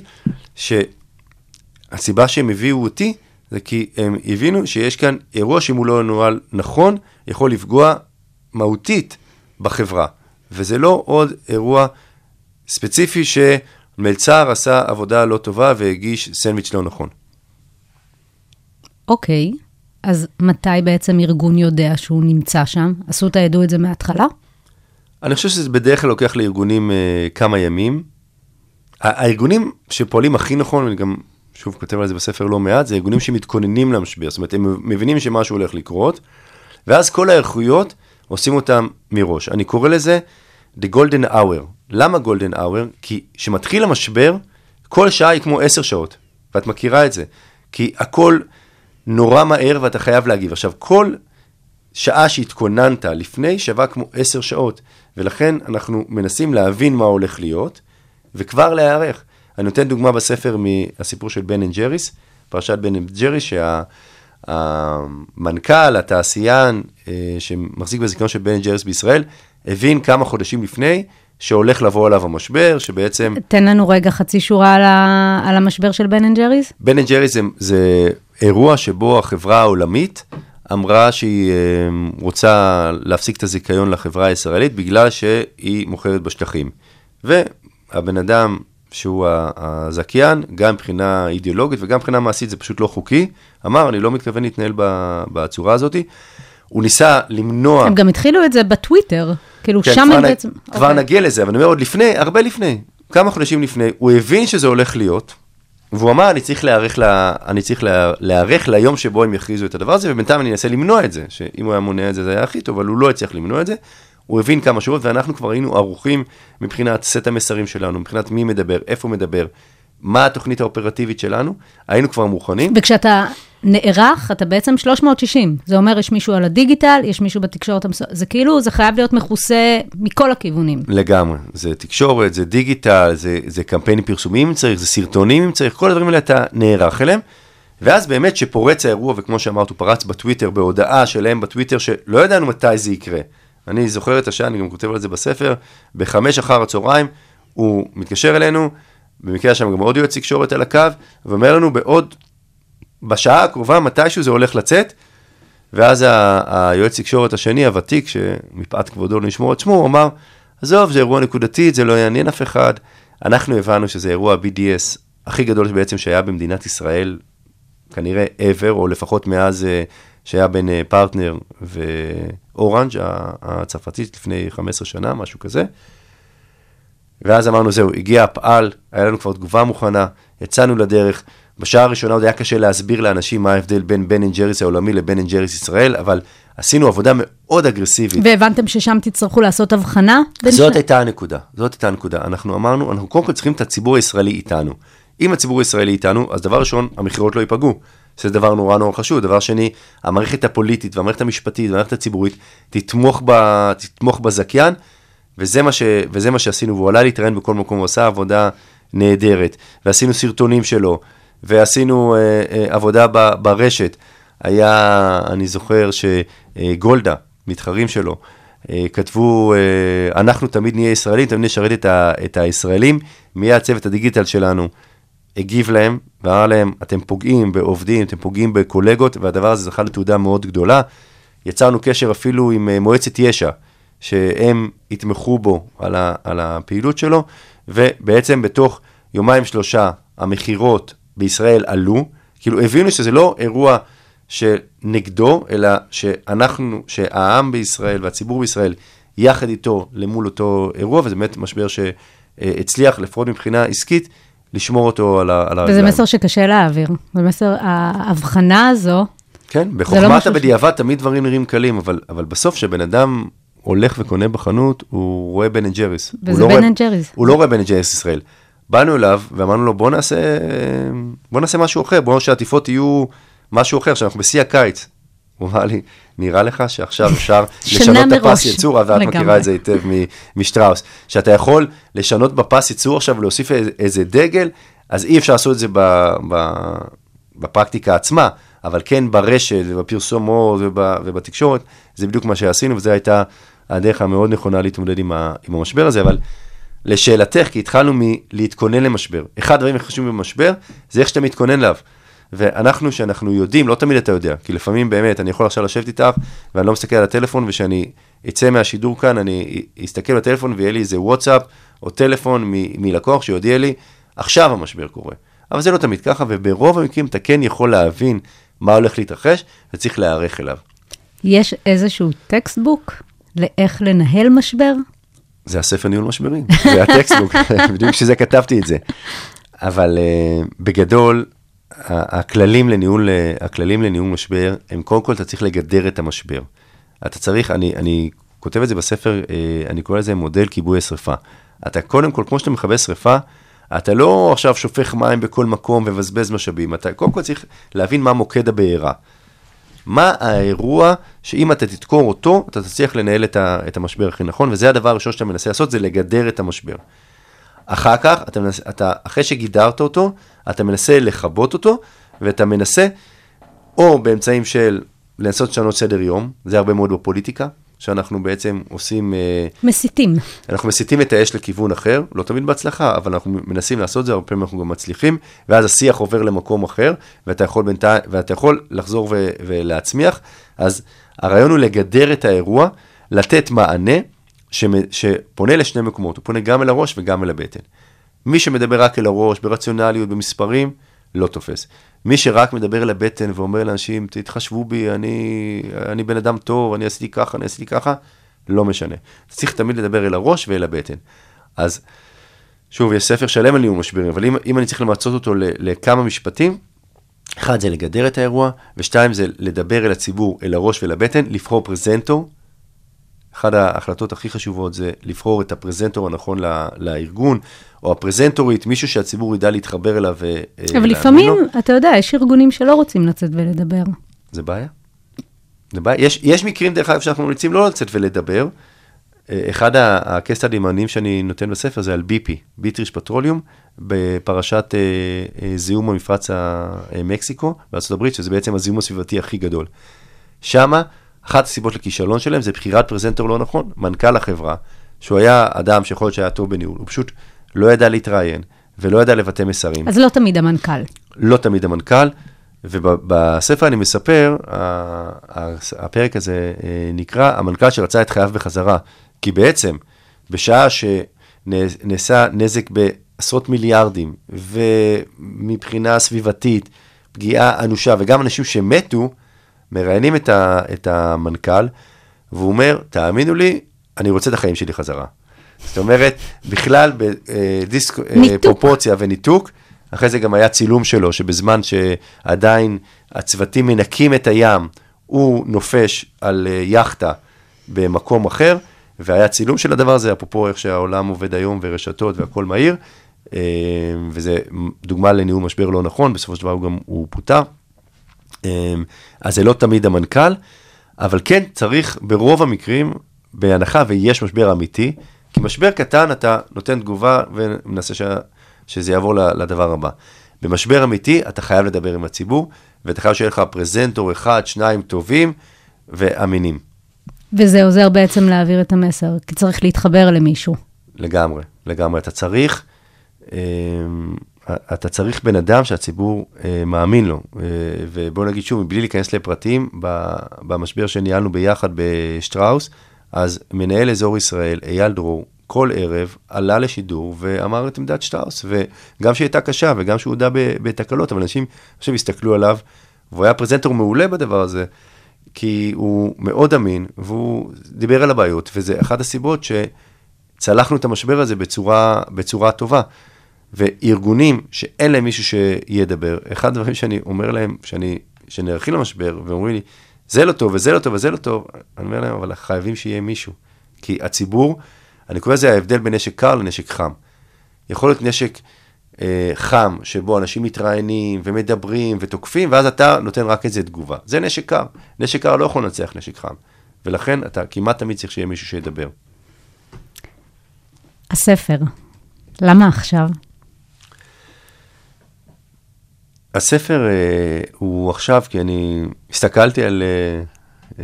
Speaker 2: שהסיבה שהם הביאו אותי, זה כי הם הבינו שיש כאן אירוע שאם הוא לא נוהל נכון, יכול לפגוע מהותית בחברה. וזה לא עוד אירוע ספציפי שמלצר עשה עבודה לא טובה והגיש סנדוויץ' לא נכון.
Speaker 1: אוקיי, אז מתי בעצם ארגון יודע שהוא נמצא שם? אסותא ידעו את זה מההתחלה?
Speaker 2: אני חושב שזה בדרך כלל לוקח לארגונים אה, כמה ימים. הארגונים שפועלים הכי נכון, ואני גם, שוב, כותב על זה בספר לא מעט, זה ארגונים שמתכוננים למשבר. זאת אומרת, הם מבינים שמשהו הולך לקרות, ואז כל ההיערכויות עושים אותם מראש. אני קורא לזה The Golden Hour. למה Golden Hour? כי כשמתחיל המשבר, כל שעה היא כמו עשר שעות, ואת מכירה את זה. כי הכל נורא מהר ואתה חייב להגיב. עכשיו, כל שעה שהתכוננת לפני שווה כמו עשר שעות, ולכן אנחנו מנסים להבין מה הולך להיות, וכבר להיערך. אני נותן דוגמה בספר מהסיפור של בן אנד ג'ריס, פרשת בן אנד ג'ריס, שהמנכ"ל, התעשיין, אה, שמחזיק בזיכיון של בן אנד ג'ריס בישראל, הבין כמה חודשים לפני שהולך לבוא עליו המשבר, שבעצם...
Speaker 1: תן לנו רגע חצי שורה על, ה... על המשבר של בן אנד ג'ריס.
Speaker 2: בן אנד ג'ריס זה, זה אירוע שבו החברה העולמית אמרה שהיא אה, רוצה להפסיק את הזיכיון לחברה הישראלית בגלל שהיא מוכרת בשטחים. והבן אדם שהוא הזכיין, גם מבחינה אידיאולוגית וגם מבחינה מעשית זה פשוט לא חוקי, אמר אני לא מתכוון להתנהל בצורה הזאת. הוא ניסה למנוע...
Speaker 1: הם גם התחילו את זה בטוויטר, כאילו
Speaker 2: כן,
Speaker 1: שם הם
Speaker 2: נ-
Speaker 1: בעצם...
Speaker 2: כבר
Speaker 1: אוקיי.
Speaker 2: נגיע לזה, אבל אני אומר עוד לפני, הרבה לפני, כמה חודשים לפני, הוא הבין שזה הולך להיות, והוא אמר, אני צריך להיערך, ל... אני צריך לה... להיערך ליום שבו הם יכריזו את הדבר הזה, ובינתיים אני אנסה למנוע את זה, שאם הוא היה מונע את זה, זה היה הכי טוב, אבל הוא לא הצליח למנוע את זה. הוא הבין כמה שורות, ואנחנו כבר היינו ערוכים מבחינת סט המסרים שלנו, מבחינת מי מדבר, איפה מדבר, מה התוכנית האופרטיבית שלנו, היינו כבר מוכנים.
Speaker 1: וכשאתה נערך, אתה בעצם 360. זה אומר, יש מישהו על הדיגיטל, יש מישהו בתקשורת המס... זה כאילו, זה חייב להיות מכוסה מכל הכיוונים.
Speaker 2: לגמרי, זה תקשורת, זה דיגיטל, זה, זה קמפיינים פרסומיים אם צריך, זה סרטונים אם צריך, כל הדברים האלה אתה נערך אליהם. ואז באמת שפורץ האירוע, וכמו שאמרת, הוא פרץ בטוויטר, בהודעה שלהם בטוויטר, שלא ידענו מתי זה יקרה. אני זוכר את השעה, אני גם כותב על זה בספר, בחמש אחר הצהריים, הוא מתקשר אלינו, במקרה היה שם גם עוד יועץ תקשורת על הקו, ואומר לנו בעוד, בשעה הקרובה, מתישהו זה הולך לצאת, ואז היועץ תקשורת השני, הוותיק, שמפאת כבודו לא נשמור את שמו, הוא אמר, עזוב, זה אירוע נקודתי, זה לא יעניין אף אחד. אנחנו הבנו שזה אירוע BDS הכי גדול בעצם שהיה במדינת ישראל, כנראה ever, או לפחות מאז אה, שהיה בין אה, פרטנר ואורנג' הצרפתית לפני 15 שנה, משהו כזה. ואז אמרנו, זהו, הגיע הפעל, היה לנו כבר תגובה מוכנה, יצאנו לדרך. בשעה הראשונה עוד היה קשה להסביר לאנשים מה ההבדל בין בן אנד ג'ריס העולמי לבן אנד ג'ריס ישראל, אבל עשינו עבודה מאוד אגרסיבית.
Speaker 1: והבנתם ששם תצטרכו לעשות הבחנה?
Speaker 2: זאת
Speaker 1: שני-
Speaker 2: הייתה הנקודה, זאת הייתה הנקודה. אנחנו אמרנו, אנחנו קודם כל צריכים את הציבור הישראלי איתנו. אם הציבור הישראלי איתנו, אז דבר ראשון, המכירות לא ייפגעו. זה דבר נורא נורא חשוב. דבר שני, המערכת הפוליטית והמערכת המשפטית והמערכת הציבורית תתמוך, ב, תתמוך בזכיין, וזה מה, ש, וזה מה שעשינו, והוא עלה להתראיין בכל מקום, הוא עשה עבודה נהדרת, ועשינו סרטונים שלו, ועשינו אה, אה, עבודה ב, ברשת. היה, אני זוכר שגולדה, מתחרים שלו, אה, כתבו, אה, אנחנו תמיד נהיה ישראלים, תמיד נשרת את, ה, את הישראלים, מיד צוות הדיגיטל שלנו הגיב להם, ואמר להם, אתם פוגעים בעובדים, אתם פוגעים בקולגות, והדבר הזה זכה לתעודה מאוד גדולה. יצרנו קשר אפילו עם אה, מועצת יש"ע, שהם יתמכו בו על, ה, על הפעילות שלו, ובעצם בתוך יומיים שלושה המכירות בישראל עלו, כאילו הבינו שזה לא אירוע שנגדו, אלא שאנחנו, שהעם בישראל והציבור בישראל יחד איתו למול אותו אירוע, וזה באמת משבר שהצליח, לפחות מבחינה עסקית, לשמור אותו על, ה, על
Speaker 1: וזה
Speaker 2: הרגליים.
Speaker 1: מסר שקשה להעביר. זה מסר, ההבחנה הזו,
Speaker 2: כן,
Speaker 1: לא
Speaker 2: בחוכמת
Speaker 1: ש-
Speaker 2: הבדיעבד תמיד דברים נראים קלים, אבל, אבל בסוף כשבן אדם הולך וקונה בחנות, הוא רואה בן אנד ג'ריס.
Speaker 1: וזה
Speaker 2: לא
Speaker 1: בן אנד ג'ריס.
Speaker 2: הוא לא רואה בן אנד ג'ריס ישראל. באנו אליו ואמרנו לו, בוא נעשה, בוא נעשה משהו אחר, בוא שהעטיפות יהיו משהו אחר, שאנחנו בשיא הקיץ. הוא אמר לי, נראה לך שעכשיו אפשר (laughs) לשנות את הפס. ייצור, ואת. מכירה את זה היטב משטראוס, שאתה יכול לשנות בפס ייצור עכשיו ולהוסיף איזה- איזה דגל, אז אי אפשר לעשות את זה ב, ב, בפרקטיקה עצמה, אבל כן ברשת ובפרסומות וב, ובתקשורת, זה בדיוק מה שעשינו, וזו הייתה הדרך המאוד נכונה להתמודד עם, ה, עם המשבר הזה, אבל לשאלתך, כי התחלנו מלהתכונן למשבר. אחד הדברים החשובים במשבר, זה איך שאתה מתכונן אליו. ואנחנו, שאנחנו יודעים, לא תמיד אתה יודע, כי לפעמים באמת, אני יכול עכשיו לשבת איתך, ואני לא מסתכל על הטלפון, ושאני אצא מהשידור כאן, אני אסתכל בטלפון ויהיה לי איזה וואטסאפ, או טלפון מ- מלקוח שיודיע לי, עכשיו המשבר קורה. אבל זה לא תמיד ככה, וברוב המקרים אתה כן יכול להבין מה הולך להתרחש, וצריך להיערך אליו.
Speaker 1: יש איזשהו textbook לאיך לנהל משבר?
Speaker 2: זה הספר ניהול משברים, זה הטקסטבוק, (laughs) בדיוק בשביל זה כתבתי את זה. אבל uh, בגדול, הכללים לניהול, אה, הכללים לניהול משבר, הם קודם כל אתה צריך לגדר את המשבר. אתה צריך, אני, אני כותב את זה בספר, uh, אני קורא לזה מודל כיבוי השרפה. אתה קודם כל, כמו שאתה מכבה שרפה, אתה לא עכשיו שופך מים בכל מקום ומבזבז משאבים, אתה קודם כל צריך להבין מה מוקד הבעירה. מה האירוע שאם אתה תדקור אותו, אתה תצליח לנהל את, ה, את המשבר הכי נכון, וזה הדבר הראשון שאתה מנסה לעשות, זה לגדר את המשבר. אחר כך, אתה מנסה, אתה, אחרי שגידרת אותו, אתה מנסה לכבות אותו, ואתה מנסה, או באמצעים של לנסות לשנות סדר יום, זה הרבה מאוד בפוליטיקה, שאנחנו בעצם עושים, אה,
Speaker 1: מסיתים.
Speaker 2: אנחנו מסיטים את האש לכיוון אחר, לא תמיד בהצלחה, אבל אנחנו מנסים לעשות את זה, הרבה פעמים אנחנו גם מצליחים, ואז השיח עובר למקום אחר, ואתה יכול, בינתיים, ואתה יכול לחזור ו- ולהצמיח. אז הרעיון הוא לגדר את האירוע, לתת מענה שפונה לשני מקומות, הוא פונה גם אל הראש וגם אל הבטן. מי שמדבר רק אל הראש, ברציונליות, במספרים, לא תופס. מי שרק מדבר אל הבטן ואומר לאנשים, תתחשבו בי, אני, אני בן אדם טוב, אני עשיתי ככה, אני עשיתי ככה, לא משנה. צריך תמיד לדבר אל הראש ואל הבטן. אז שוב, יש ספר שלם על ניהול משברים, אבל אם, אם אני צריך למצות אותו לכמה משפטים, אחד זה לגדר את האירוע, ושתיים זה לדבר אל הציבור, אל הראש ואל הבטן, לבחור פרזנטור. אחת ההחלטות הכי חשובות זה לבחור את הפרזנטור הנכון ל- לארגון, או הפרזנטורית, מישהו שהציבור ידע להתחבר אליו ו- אה,
Speaker 1: אבל לפעמים,
Speaker 2: לו.
Speaker 1: אתה יודע, יש ארגונים שלא רוצים לצאת ולדבר.
Speaker 2: זה בעיה. זה בעיה. יש, יש מקרים, דרך אגב, שאנחנו ממליצים לא לצאת ולדבר. אה, אחד ה- הקייס המעניינים שאני נותן בספר זה על BP, ביטריש פטרוליום, בפרשת אה, אה, זיהום המפרץ המקסיקו הברית, שזה בעצם הזיהום הסביבתי הכי גדול. שמה, אחת הסיבות לכישלון שלהם זה בחירת פרזנטור לא נכון, מנכ"ל החברה, שהוא היה אדם שיכול להיות שהיה טוב בניהול, הוא פשוט לא ידע להתראיין ולא ידע לבטא מסרים.
Speaker 1: אז לא תמיד המנכ"ל.
Speaker 2: לא תמיד המנכ"ל, ובספר אני מספר, הפרק הזה אה, נקרא המנכ"ל שרצה את חייו בחזרה, כי בעצם בשעה שנעשה נזק בעשרות מיליארדים, ומבחינה סביבתית, פגיעה אנושה, וגם אנשים שמתו, מראיינים את, ה, את המנכ"ל, והוא אומר, תאמינו לי, אני רוצה את החיים שלי חזרה. זאת אומרת, בכלל
Speaker 1: ניתוק.
Speaker 2: בפרופורציה וניתוק, אחרי זה גם היה צילום שלו, שבזמן שעדיין הצוותים מנקים את הים, הוא נופש על אה, יאכטה במקום אחר, והיה צילום של הדבר הזה, אפרופו איך שהעולם עובד היום ורשתות והכל מהיר, אה, וזה דוגמה לניהול משבר לא נכון, בסופו של דבר הוא גם, הוא פוטר. אמ, אז זה לא תמיד המנכ"ל, אבל כן צריך ברוב המקרים, בהנחה ויש משבר אמיתי, כי משבר קטן אתה נותן תגובה ומנסה ש... שזה יעבור לדבר הבא. במשבר אמיתי אתה חייב לדבר עם הציבור, ואתה חייב שיהיה לך פרזנטור אחד, שניים טובים ואמינים,
Speaker 1: וזה עוזר בעצם להעביר את המסר, כי צריך להתחבר למישהו.
Speaker 2: לגמרי, לגמרי. אתה צריך, אמ, אתה צריך בן אדם שהציבור אה, מאמין לו. אה, ובוא נגיד שוב, מבלי להיכנס לפרטים, ב- במשבר שניהלנו ביחד בשטראוס, אז מנהל אזור ישראל, אייל דרור, כל ערב עלה לשידור ואמר את עמדת שטראוס, וגם שהיא הייתה קשה וגם שהוא הודה בתקלות, אבל אנשים עכשיו הסתכלו עליו, והוא היה פרזנטור מעולה בדבר הזה, כי הוא מאוד אמין, והוא דיבר על הבעיות, וזה אחת הסיבות שצלחנו את המשבר הזה בצורה, בצורה טובה. וארגונים שאין להם מישהו שידבר, אחד הדברים שאני אומר להם, שאני, שנערכים למשבר, ואומרים לי, זה לא טוב, וזה לא טוב, וזה לא טוב, אני אומר להם, אבל חייבים שיהיה מישהו. כי הציבור, אני קורא לזה ההבדל בין נשק קר לנשק חם. יכול להיות נשק אה, חם, שבו אנשים מתראיינים ומדברים ותוקפים, ואז אתה נותן רק איזה תגובה. זה נשק קר. נשק קר לא יכול לנצח נשק חם. ולכן אתה כמעט תמיד צריך שיהיה מישהו שידבר.
Speaker 1: הספר, למה עכשיו?
Speaker 2: הספר אה, הוא עכשיו, כי אני הסתכלתי על אה,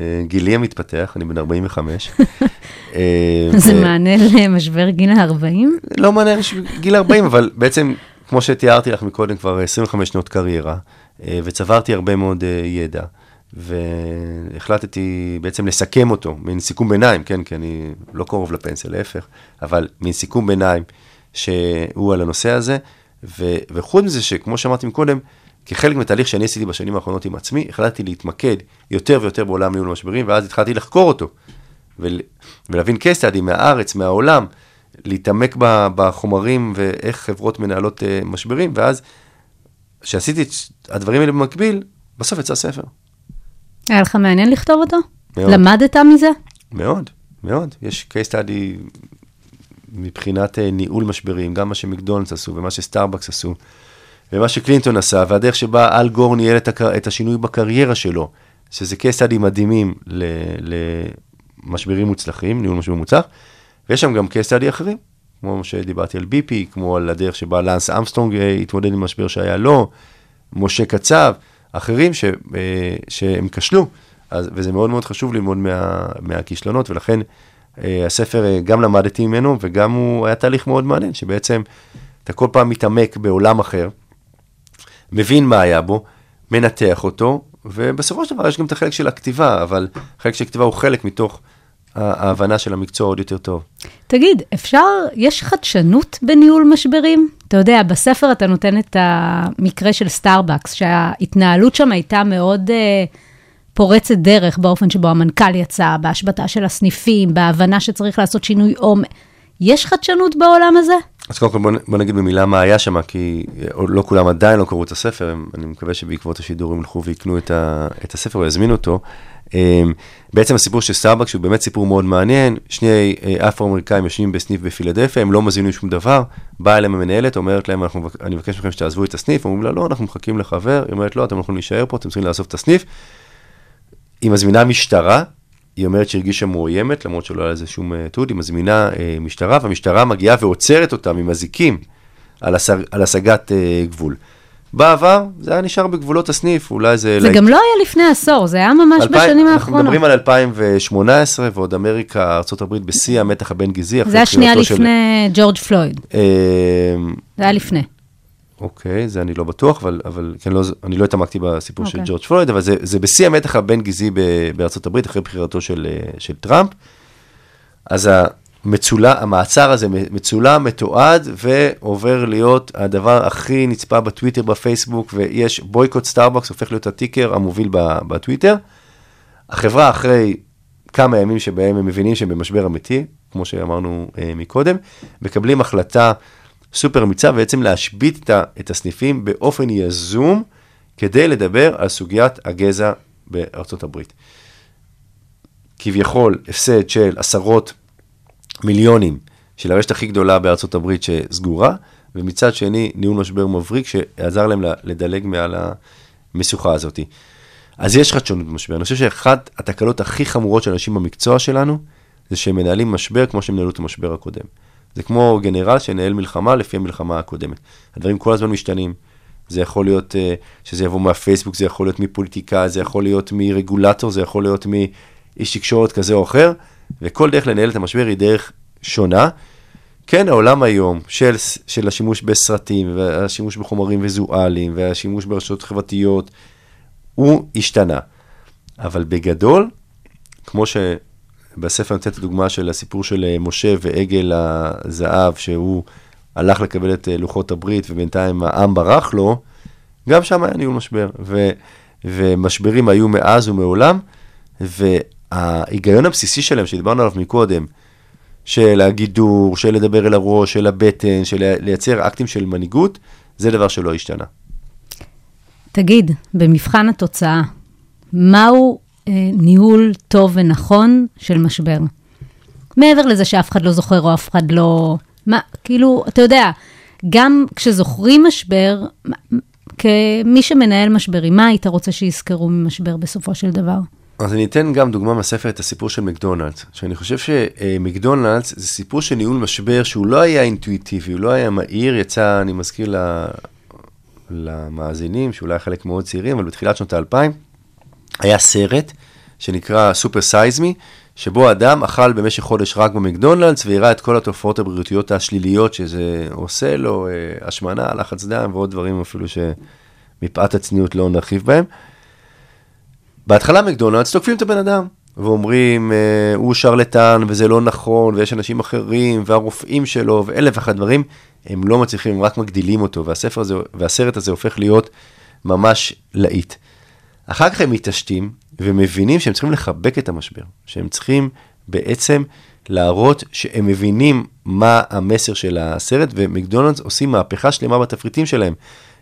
Speaker 2: אה, גילי המתפתח, אני בן 45. (laughs) אה,
Speaker 1: זה
Speaker 2: ו-
Speaker 1: מענה למשבר גיל ה-40?
Speaker 2: לא מעניין גיל 40, אבל בעצם, כמו שתיארתי לך מקודם, כבר 25 שנות קריירה, אה, וצברתי הרבה מאוד אה, ידע, והחלטתי בעצם לסכם אותו, מין סיכום ביניים, כן, כי אני לא קרוב לפנסיה, להפך, אבל מין סיכום ביניים שהוא על הנושא הזה, ו, וחוץ מזה שכמו שאמרתי מקודם, כחלק מתהליך שאני עשיתי בשנים האחרונות עם עצמי, החלטתי להתמקד יותר ויותר בעולם ניהול משברים, ואז התחלתי לחקור אותו. ול, ולהבין case study מהארץ, מהעולם, להתעמק ב- בחומרים ואיך חברות מנהלות uh, משברים, ואז כשעשיתי את הדברים האלה במקביל, בסוף יצא ספר.
Speaker 1: היה לך מעניין לכתוב אותו?
Speaker 2: מאוד.
Speaker 1: למדת מזה?
Speaker 2: מאוד, מאוד. יש case study מבחינת אה, ניהול משברים, גם מה שמקדונלדס עשו ומה שסטארבקס עשו, ומה שקלינטון עשה, והדרך שבה אל גור ניהל את, הקר... את השינוי בקריירה שלו, שזה study מדהימים ל... למשברים מוצלחים, ניהול משבר מוצלח, ויש שם גם study אחרים, כמו שדיברתי על ביפי, כמו על הדרך שבה לאנס אמסטרונג אה, התמודד עם משבר שהיה לו, משה קצב, אחרים ש... אה, שהם כשלו, אז, וזה מאוד מאוד חשוב ללמוד מה... מהכישלונות, ולכן הספר, אה, גם למדתי ממנו, וגם הוא היה תהליך מאוד מעניין, שבעצם אתה כל פעם מתעמק בעולם אחר, מבין מה היה בו, מנתח אותו, ובסופו של דבר יש גם את החלק של הכתיבה, אבל החלק של הכתיבה הוא חלק מתוך ההבנה של המקצוע עוד יותר טוב.
Speaker 1: תגיד, אפשר, יש חדשנות בניהול משברים? אתה יודע, בספר אתה נותן את המקרה של סטארבקס, שההתנהלות שם הייתה מאוד אה, פורצת דרך באופן שבו המנכ"ל יצא, בהשבתה של הסניפים, בהבנה שצריך לעשות שינוי עומק. יש חדשנות בעולם הזה?
Speaker 2: אז קודם כל בוא, בוא נגיד במילה מה היה שם, כי עוד לא כולם עדיין לא קראו את הספר, הם- אני מקווה שבעקבות השידור הם ילכו ויקנו את, ה, את הספר או יזמינו אותו. אמ, בעצם הסיפור של סטארבקס הוא באמת סיפור מאוד מעניין, שני אה, אפרו-אמריקאים יושבים בסניף בפילדלפיה, הם לא מזמינים שום דבר, באה אליהם המנהלת, אומרת להם, אנחנו, אני מבקש מכם שתעזבו את הסניף, אומרים לה, לא, אנחנו מחכים לחבר, היא אומרת, לא, אתם לא יכולים להישאר פה, אתם צריכים לעזוב את הסניף. היא מזמינה משטרה, היא אומרת שהרגישה מאוימת, למרות שלא היה לזה שום אה, תיעוד, היא מזמינה אה, משטרה, והמשטרה מגיעה ועוצרת אותם עם אזיקים על, הסג, על השגת אה, גבול. בעבר זה היה נשאר בגבולות הסניף, אולי זה...
Speaker 1: זה גם לא היה לפני עשור, זה היה ממש
Speaker 2: אלפיים-
Speaker 1: בשנים
Speaker 2: אנחנו
Speaker 1: האחרונות.
Speaker 2: מדברים על 2018, ועוד אמריקה, ארה"ב בשיא המתח הבין גזעי. אחרי
Speaker 1: זה היה שנייה
Speaker 2: בחירתו של-
Speaker 1: לפני ג'ורג' פלויד,
Speaker 2: אה,
Speaker 1: זה היה לפני.
Speaker 2: אוקיי, זה אני לא בטוח, אבל, אבל כן, לא, אני לא התעמקתי בסיפור של
Speaker 1: אוקיי.
Speaker 2: ג'ורג' פלויד, אבל זה, זה בשיא המתח הבין גזעי בארצות הברית, אחרי בחירתו של, אה, של טראמפ. אז המצולה, המעצר הזה מצולם, מתועד, ועובר להיות הדבר הכי נצפה בטוויטר, בפייסבוק, ויש boycott Starbucks, הופך להיות ה ticker המוביל בטוויטר. החברה אחרי כמה ימים שבהם הם מבינים שהם במשבר אמיתי, כמו שאמרנו אה, מקודם, מקבלים החלטה סופר אמיצה, בעצם להשבית את, הסניפים באופן יזום, כדי לדבר על סוגיית הגזע בארצות הברית. כביכול הפסד של עשרות מיליונים של הרשת הכי גדולה בארצות הברית שסגורה, ומצד שני ניהול משבר מבריק שעזר להם לדלג מעל המשוכה הזאת. אז יש חדשנות במשבר. אני חושב שאחת התקלות הכי חמורות של אנשים במקצוע שלנו, זה שהם מנהלים משבר כמו שהם ניהלו את המשבר הקודם. זה כמו גנרל שנהל מלחמה לפי המלחמה הקודמת. הדברים כל הזמן משתנים. זה יכול להיות uh, שזה יבוא מהפייסבוק, זה יכול להיות מפוליטיקה, זה יכול להיות מרגולטור, זה יכול להיות מאיש תקשורת כזה או אחר, וכל דרך לנהל את המשבר היא דרך שונה. כן, העולם היום של, של השימוש בסרטים, והשימוש בחומרים ויזואליים, והשימוש ברשתות חברתיות, הוא השתנה. אבל בגדול, כמו שבספר נותן את הדוגמה של הסיפור של אה, משה ועגל הזהב, שהוא הלך לקבל את אה, לוחות הברית ובינתיים העם ברח לו, גם שם היה ניהול משבר. ו, ומשברים היו מאז ומעולם, וההיגיון הבסיסי שלהם, שדיברנו עליו מקודם, של הגידור, של לדבר אל הראש, של הבטן, של לייצר אקטים של מנהיגות, זה דבר שלא השתנה.
Speaker 1: תגיד, במבחן התוצאה, מהו ניהול טוב ונכון של משבר? מעבר לזה שאף אחד לא זוכר או אף אחד לא... מה, כאילו, אתה יודע, גם כשזוכרים משבר, כמי שמנהל משברים, מה היית רוצה שיזכרו ממשבר בסופו של דבר?
Speaker 2: אז אני אתן גם דוגמה מהספר, את הסיפור של מקדונלדס, שאני חושב שמקדונלדס זה סיפור של ניהול משבר שהוא לא היה אינטואיטיבי, הוא לא היה מהיר, יצא, אני מזכיר ל- למאזינים, שאולי חלק מאוד צעירים, אבל בתחילת שנות האלפיים, היה סרט שנקרא סופר סייזמי, שבו אדם אכל במשך חודש רק במקדונלדס והראה את כל התופעות הבריאותיות השליליות שזה עושה לו, אה, השמנה, לחץ דם ועוד דברים אפילו שמפאת הצניעות לא נרחיב בהם. בהתחלה מקדונלדס תוקפים את הבן אדם, ואומרים, אה, הוא שרלטן וזה לא נכון, ויש אנשים אחרים, והרופאים שלו, ואלף ואחת דברים, הם לא מצליחים, הם רק מגדילים אותו, והספר הזה, והסרט הזה הופך להיות ממש להיט. אחר כך הם מתעשתים, ומבינים שהם צריכים לחבק את המשבר, שהם צריכים בעצם להראות שהם מבינים מה המסר של הסרט, ומקדונלדס עושים מהפכה שלמה בתפריטים שלהם.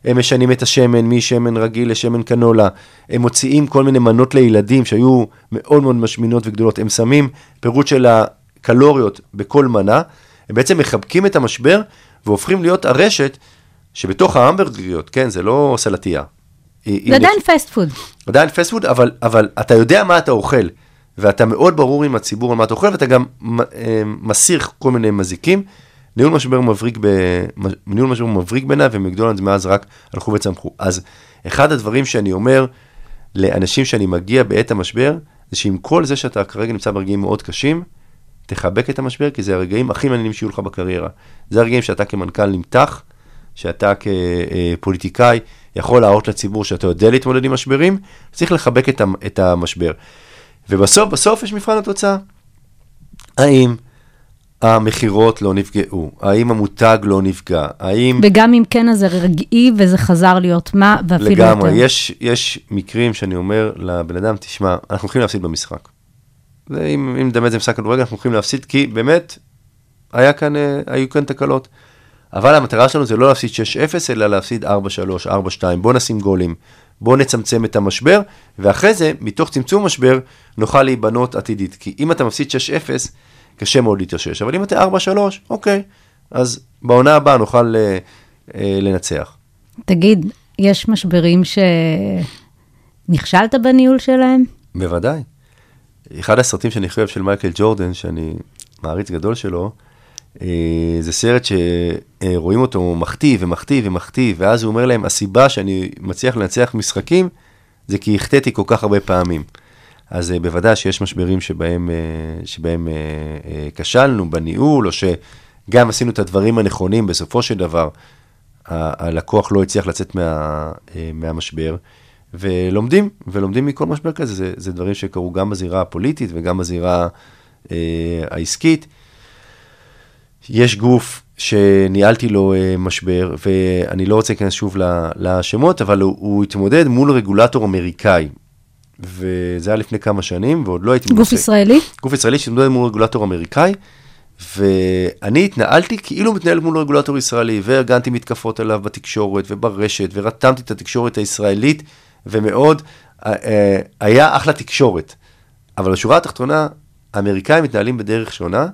Speaker 2: הם משנים את השמן משמן רגיל לשמן קנולה, הם מוציאים כל מיני מנות לילדים שהיו מאוד מאוד משמינות וגדולות, הם שמים פירוט של הקלוריות בכל מנה, הם בעצם מחבקים את המשבר והופכים להיות הרשת שבתוך ההמברגריות, כן, זה לא סלטייה. היא-
Speaker 1: זה עדיין fast food.
Speaker 2: עדיין fast food, אבל, אבל אתה יודע מה אתה אוכל, ואתה מאוד ברור עם הציבור על מה אתה אוכל, ואתה גם אה, מסיר כל מיני מזיקים. ניהול משבר מבריק, ב... ניהול משבר מבריק בעיניי, ומקדונלדס מאז רק הלכו וצמחו. אז אחד הדברים שאני אומר לאנשים שאני מגיע בעת המשבר, זה שעם כל זה שאתה כרגע נמצא ברגעים מאוד קשים, תחבק את המשבר, כי זה הרגעים הכי מעניינים שיהיו לך בקריירה. זה הרגעים שאתה כמנכ"ל נמתח, שאתה כפוליטיקאי יכול להראות לציבור שאתה יודע להתמודד עם משברים, צריך לחבק את, ה- את המשבר. ובסוף, בסוף יש מבחן התוצאה. האם המכירות לא נפגעו? האם המותג לא נפגע? האם...
Speaker 1: וגם אם כן, אז זה רגעי וזה חזר להיות מה, ואפילו יותר.
Speaker 2: לגמרי, יש, יש מקרים שאני אומר לבן אדם, תשמע, אנחנו הולכים להפסיד במשחק. ואם אם נדמה את זה משחק כדורגל, אנחנו הולכים להפסיד, כי באמת, היה כאן, אה, היו כאן תקלות. אבל המטרה שלנו זה לא להפסיד 6-0, אלא להפסיד 4-3, 4-2. בוא נשים גולים, בוא נצמצם את המשבר, ואחרי זה, מתוך צמצום משבר, נוכל להיבנות עתידית. כי אם אתה מפסיד 6-0, קשה מאוד להתאושש. אבל אם אתה 4-3, אוקיי, אז בעונה הבאה נוכל אה, אה, לנצח.
Speaker 1: תגיד, יש משברים שנכשלת בניהול שלהם?
Speaker 2: בוודאי. אחד הסרטים שאני חושב של מייקל ג'ורדן, שאני מעריץ גדול שלו, זה סרט שרואים אותו מחטיא ומחטיא ומחטיא, ואז הוא אומר להם, הסיבה שאני מצליח לנצח משחקים, זה כי החטאתי כל כך הרבה פעמים. אז אה, בוודאי שיש משברים שבהם, אה, שבהם אה, אה, כשלנו בניהול, או שגם עשינו את הדברים הנכונים, בסופו של דבר הלקוח לא הצליח לצאת מה, אה, מהמשבר, ולומדים, ולומדים מכל משבר כזה, זה, זה דברים שקרו גם בזירה הפוליטית וגם בזירה אה, העסקית. יש גוף שניהלתי לו אה, משבר, ואני לא רוצה להיכנס שוב לשמות, אבל הוא, הוא התמודד מול רגולטור אמריקאי. וזה היה לפני כמה שנים, ועוד לא הייתי
Speaker 1: גוף
Speaker 2: מנוסה.
Speaker 1: ישראלי?
Speaker 2: גוף ישראלי שהתמודד מול רגולטור אמריקאי, ואני התנהלתי כאילו מתנהל מול רגולטור ישראלי, וארגנתי מתקפות עליו בתקשורת וברשת, ורתמתי את התקשורת הישראלית, ומאוד, אה, אה, היה אחלה תקשורת. אבל בשורה התחתונה, האמריקאים מתנהלים בדרך שונה,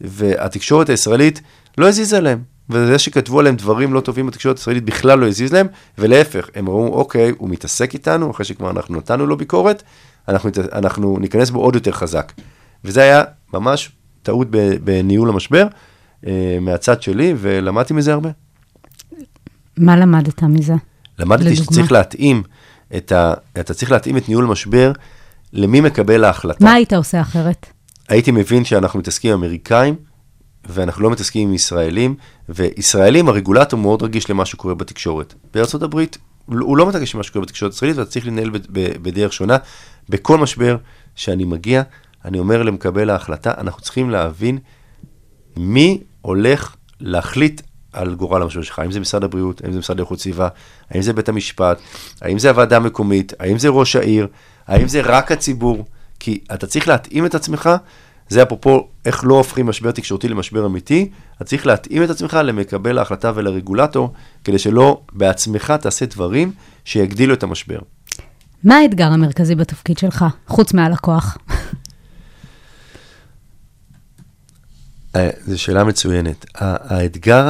Speaker 2: והתקשורת הישראלית לא הזיזה להם. וזה שכתבו עליהם דברים לא טובים בתקשורת הישראלית בכלל לא הזיז להם, ולהפך, הם אמרו, אוקיי, הוא מתעסק איתנו, אחרי שכבר אנחנו נתנו לו ביקורת, אנחנו, אנחנו ניכנס בו עוד יותר חזק. וזה היה ממש טעות בניהול המשבר, אה, מהצד שלי, ולמדתי מזה הרבה.
Speaker 1: מה למדת מזה?
Speaker 2: למדתי
Speaker 1: לדוגמה?
Speaker 2: שצריך להתאים את ה... אתה צריך להתאים את ניהול משבר למי מקבל ההחלטה.
Speaker 1: מה היית עושה אחרת?
Speaker 2: הייתי מבין שאנחנו מתעסקים עם אמריקאים, ואנחנו לא מתעסקים עם ישראלים, וישראלים, הרגולטור מאוד רגיש למה שקורה בתקשורת. הברית, הוא לא מתרגש למה שקורה בתקשורת הישראלית, ואתה צריך לנהל בדרך שונה. בכל משבר שאני מגיע, אני אומר למקבל ההחלטה, אנחנו צריכים להבין מי הולך להחליט על גורל המשבר שלך, האם זה משרד הבריאות, האם זה משרד לאיכות סביבה, האם זה בית המשפט, האם זה הוועדה המקומית, האם זה ראש העיר, האם זה רק הציבור, כי אתה צריך להתאים את עצמך, זה אפרופו איך לא הופכים משבר תקשורתי למשבר אמיתי, אתה צריך להתאים את עצמך למקבל ההחלטה ולרגולטור, כדי שלא בעצמך תעשה דברים שיגדילו את המשבר.
Speaker 1: מה האתגר המרכזי בתפקיד שלך, חוץ מהלקוח?
Speaker 2: אה, זו שאלה מצוינת. האתגר,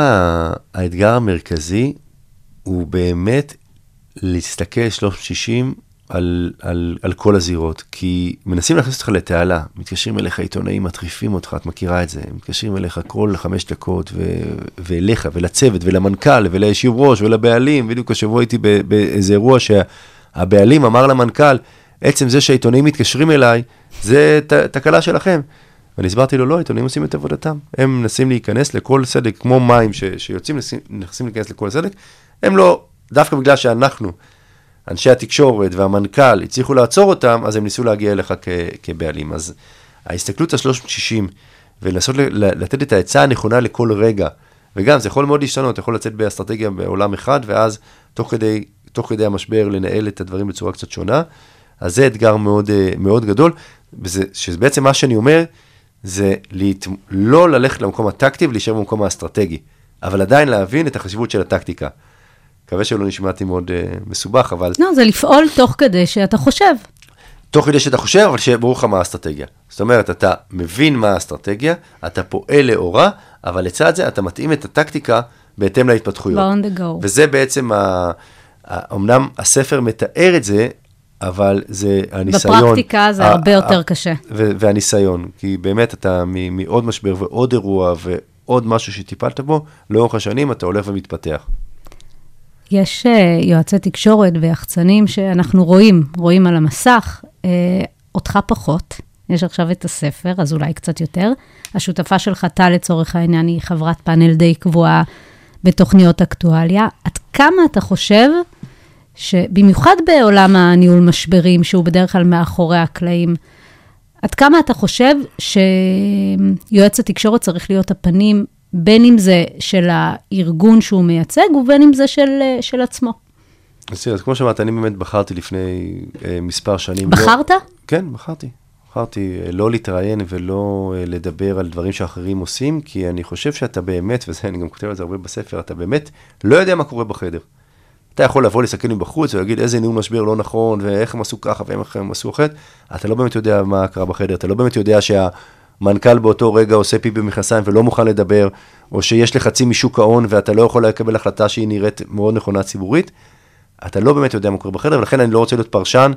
Speaker 2: האתגר המרכזי הוא באמת להסתכל 360 על, על, על כל הזירות, כי מנסים להכניס אותך לתעלה, מתקשרים אליך עיתונאים, מטריפים אותך, את מכירה את זה, מתקשרים אליך כל חמש דקות, ו, ואליך, ולצוות, ולמנכ"ל, וליושב ראש, ולבעלים, בדיוק השבוע הייתי באיזה אירוע שהבעלים אמר למנכ"ל, עצם זה שהעיתונאים מתקשרים אליי, זה ת, תקלה שלכם. ואני הסברתי לו, לא, העיתונאים עושים את עבודתם. הם מנסים להיכנס לכל סדק, כמו מים ש, שיוצאים, מנסים להיכנס לכל סדק. הם לא, דווקא בגלל שאנחנו, אנשי התקשורת והמנכ"ל, הצליחו לעצור אותם, אז הם ניסו להגיע אליך כ, כבעלים. אז ההסתכלות על 360, ולנסות לתת את העצה הנכונה לכל רגע, וגם זה יכול מאוד להשתנות, יכול לצאת באסטרטגיה בעולם אחד, ואז תוך כדי, תוך כדי המשבר לנהל את הדברים בצורה קצת שונה. אז זה אתגר מאוד, אה, מאוד גדול, וזה, שזה בעצם מה שאני אומר, זה להת... לא ללכת למקום הטקטי ולהישאר במקום האסטרטגי, אבל עדיין להבין את החשיבות של הטקטיקה. מקווה שלא נשמעתי מאוד uh, מסובך, אבל
Speaker 1: לא, זה לפעול תוך כדי שאתה חושב.
Speaker 2: תוך כדי שאתה חושב, אבל שיהיה ברור לך מה האסטרטגיה. זאת אומרת, אתה מבין מה האסטרטגיה, אתה פועל לאורה, אבל לצד זה אתה מתאים את הטקטיקה בהתאם להתפתחויות.
Speaker 1: ב-on the go.
Speaker 2: וזה בעצם, ה... ה... אמנם הספר מתאר את זה, אבל זה הניסיון.
Speaker 1: בפרקטיקה זה
Speaker 2: ה-
Speaker 1: הרבה
Speaker 2: ה-
Speaker 1: יותר קשה.
Speaker 2: ו- והניסיון, כי באמת אתה מ- מעוד משבר ועוד אירוע ועוד משהו שטיפלת בו, לאורך השנים אתה הולך ומתפתח.
Speaker 1: יש אה, יועצי תקשורת ויחצנים שאנחנו רואים, רואים על המסך, אה, אותך פחות. יש עכשיו את הספר, אז אולי קצת יותר. השותפה שלך, טל, לצורך העניין, היא חברת פאנל די קבועה בתוכניות אקטואליה. עד כמה אתה חושב שבמיוחד בעולם הניהול משברים, שהוא בדרך כלל מאחורי הקלעים, עד כמה אתה חושב שיועץ התקשורת צריך להיות הפנים, בין אם זה של הארגון שהוא מייצג, ובין אם זה של, אה, של עצמו?
Speaker 2: אז תראה, אז כמו שאמרת, אני באמת בחרתי לפני אה, מספר שנים. לא-
Speaker 1: בחרת?
Speaker 2: כן, בחרתי. בחרתי אה, לא להתראיין ולא אה, לדבר על דברים שאחרים עושים, כי אני חושב שאתה באמת, וזה אני גם כותב על זה הרבה בספר, אתה באמת לא יודע מה קורה בחדר. אתה יכול לבוא להסתכל מבחוץ ולהגיד איזה ניהול משבר לא נכון, ואיך הם עשו ככה ואיך הם עשו אחרת, אתה לא באמת יודע מה קרה בחדר, אתה לא באמת יודע שהמנכ"ל באותו רגע עושה פי במכנסיים ולא מוכן לדבר, או שיש לחצים משוק ההון ואתה לא יכול לקבל החלטה שהיא נראית מאוד נכונה ציבורית, אתה לא באמת יודע מה קורה בחדר, ולכן אני לא רוצה להיות פרשן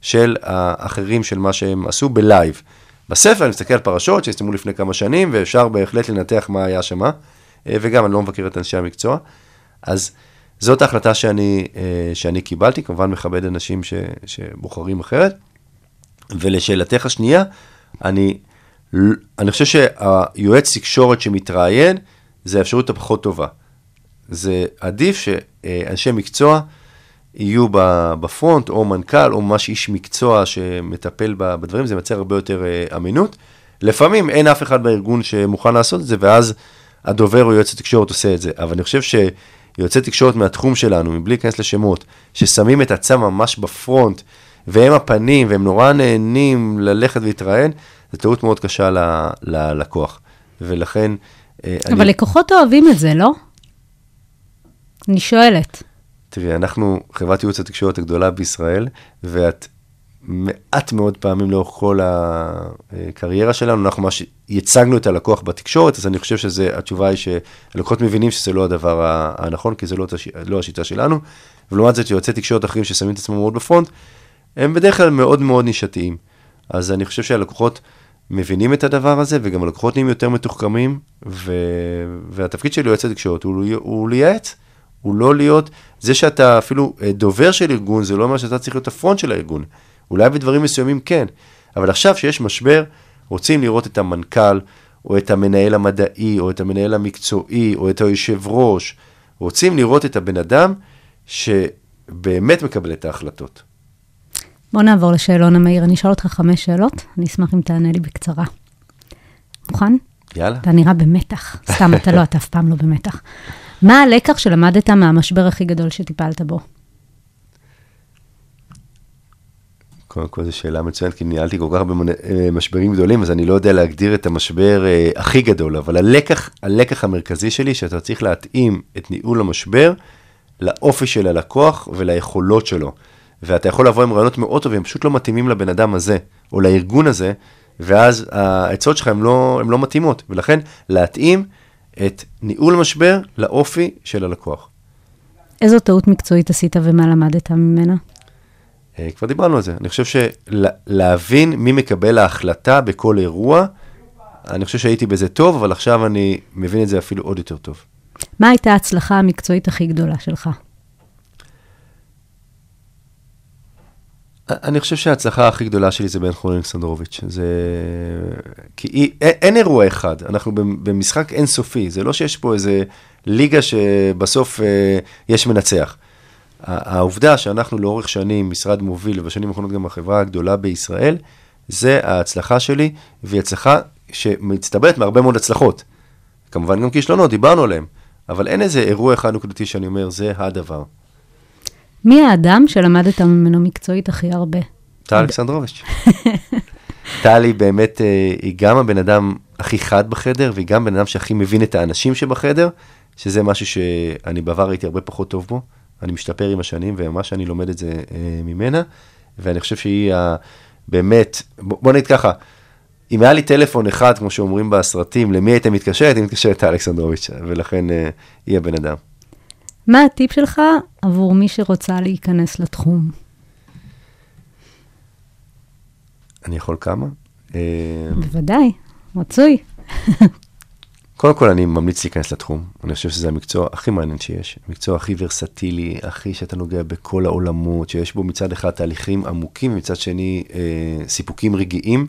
Speaker 2: של האחרים, של מה שהם עשו בלייב. בספר אני מסתכל על פרשות שהסתיימו לפני כמה שנים, ואפשר בהחלט לנתח מה היה שם, וגם אני לא מבקר את אנשי המקצוע. אז זאת ההחלטה שאני, אה, שאני קיבלתי, כמובן מכבד אנשים ש, שבוחרים אחרת. ולשאלתך השנייה, אני, אני חושב שהיועץ תקשורת שמתראיין, זה האפשרות הפחות טובה. זה עדיף שאנשי מקצוע יהיו בפרונט, או מנכ"ל, או ממש איש מקצוע שמטפל בדברים, זה מייצר הרבה יותר אה, אמינות. לפעמים אין אף אחד בארגון שמוכן לעשות את זה, ואז הדובר או יועץ התקשורת עושה את זה. אבל אני חושב שיועצי תקשורת מהתחום שלנו, מבלי להיכנס לשמות, ששמים את עצמם ממש בפרונט, והם הפנים, והם נורא נהנים ללכת ולהתראיין, זו טעות מאוד קשה ל- ללקוח. ולכן... אה,
Speaker 1: אבל
Speaker 2: אני...
Speaker 1: לקוחות אוהבים את זה, לא? אני שואלת.
Speaker 2: תראי, אנחנו חברת ייעוץ התקשורת הגדולה בישראל, ואת מעט מאוד פעמים לאורך כל הקריירה שלנו, אנחנו ממש ייצגנו את הלקוח בתקשורת, אז אני חושב שהתשובה היא שהלקוחות מבינים שזה לא הדבר הנכון, כי זה לא, תש... לא השיטה שלנו, ולעומת זאת יועצי תקשורת אחרים ששמים את עצמם מאוד בפרונט, הם בדרך כלל מאוד מאוד נישתיים. אז אני חושב שהלקוחות מבינים את הדבר הזה, וגם הלקוחות נהיים יותר מתוחכמים, ו... והתפקיד של יועץ התקשורת הוא, הוא לייעץ. הוא לא להיות, זה שאתה אפילו אה, דובר של ארגון, זה לא אומר שאתה צריך להיות הפרונט של הארגון. אולי בדברים מסוימים כן, אבל עכשיו שיש משבר, רוצים לראות את המנכ"ל, או את המנהל המדעי, או את המנהל המקצועי, או את היושב ראש, רוצים לראות את הבן אדם שבאמת מקבל את ההחלטות.
Speaker 1: בוא נעבור לשאלון המהיר. אני אשאל אותך חמש שאלות, אני אשמח אם תענה לי בקצרה. מוכן?
Speaker 2: יאללה.
Speaker 1: אתה נראה במתח. סתם, אתה לא, אתה אף פעם לא במתח. מה הלקח שלמדת מהמשבר הכי גדול שטיפלת בו?
Speaker 2: קודם כל זו שאלה מצוינת, כי ניהלתי כל כך הרבה אה, משברים גדולים, אז אני לא יודע להגדיר את המשבר אה, הכי גדול, אבל הלקח, הלקח המרכזי שלי, שאתה צריך להתאים את ניהול המשבר לאופי של הלקוח וליכולות שלו. ואתה יכול לבוא עם רעיונות מאוד טובים, פשוט לא מתאימים לבן אדם הזה, או לארגון הזה, ואז העצות שלך הן לא, הן לא מתאימות. ולכן, להתאים את ניהול המשבר לאופי של הלקוח.
Speaker 1: איזו טעות מקצועית עשית ומה למדת ממנה?
Speaker 2: אה, כבר דיברנו על זה. אני חושב שלהבין מי מקבל ההחלטה בכל אירוע, אני חושב שהייתי בזה טוב, אבל עכשיו אני מבין את זה אפילו עוד יותר טוב.
Speaker 1: מה הייתה ההצלחה המקצועית הכי גדולה שלך?
Speaker 2: אני חושב שההצלחה הכי גדולה שלי זה בן חורין אלכסנדרוביץ'. זה... כי אי, אין, אין אירוע אחד, אנחנו במשחק אינסופי, זה לא שיש פה איזה ליגה שבסוף אה, יש מנצח. העובדה שאנחנו לאורך שנים משרד מוביל, ובשנים האחרונות גם החברה הגדולה בישראל, זה ההצלחה שלי, והיא הצלחה שמצטברת מהרבה מאוד הצלחות. כמובן גם כישלונות, דיברנו עליהם, אבל אין איזה אירוע אחד נקודתי שאני אומר, זה הדבר.
Speaker 1: מי האדם שלמדת ממנו מקצועית הכי הרבה?
Speaker 2: טל אלכסנדרוביץ'. (laughs) טל טלי באמת, אה, היא גם הבן אדם הכי חד בחדר, והיא גם בן אדם שהכי מבין את האנשים שבחדר, שזה משהו שאני בעבר הייתי הרבה פחות טוב בו. אני משתפר עם השנים, וממש אני לומד את זה אה, ממנה, ואני חושב שהיא ה- באמת, בוא נגיד ככה, אם היה לי טלפון אחד, כמו שאומרים בסרטים, למי הייתם מתקשר? הייתי מתקשר את אלכסנדרוביץ', ולכן אה, היא הבן אדם.
Speaker 1: מה הטיפ שלך עבור מי שרוצה להיכנס לתחום?
Speaker 2: אני יכול כמה? אה,
Speaker 1: בוודאי, רצוי.
Speaker 2: קודם כל, אני ממליץ להיכנס לתחום. אני חושב שזה המקצוע הכי מעניין שיש. המקצוע הכי ורסטילי, הכי שאתה נוגע בכל העולמות, שיש בו מצד אחד תהליכים עמוקים, ומצד שני אה, סיפוקים רגעיים.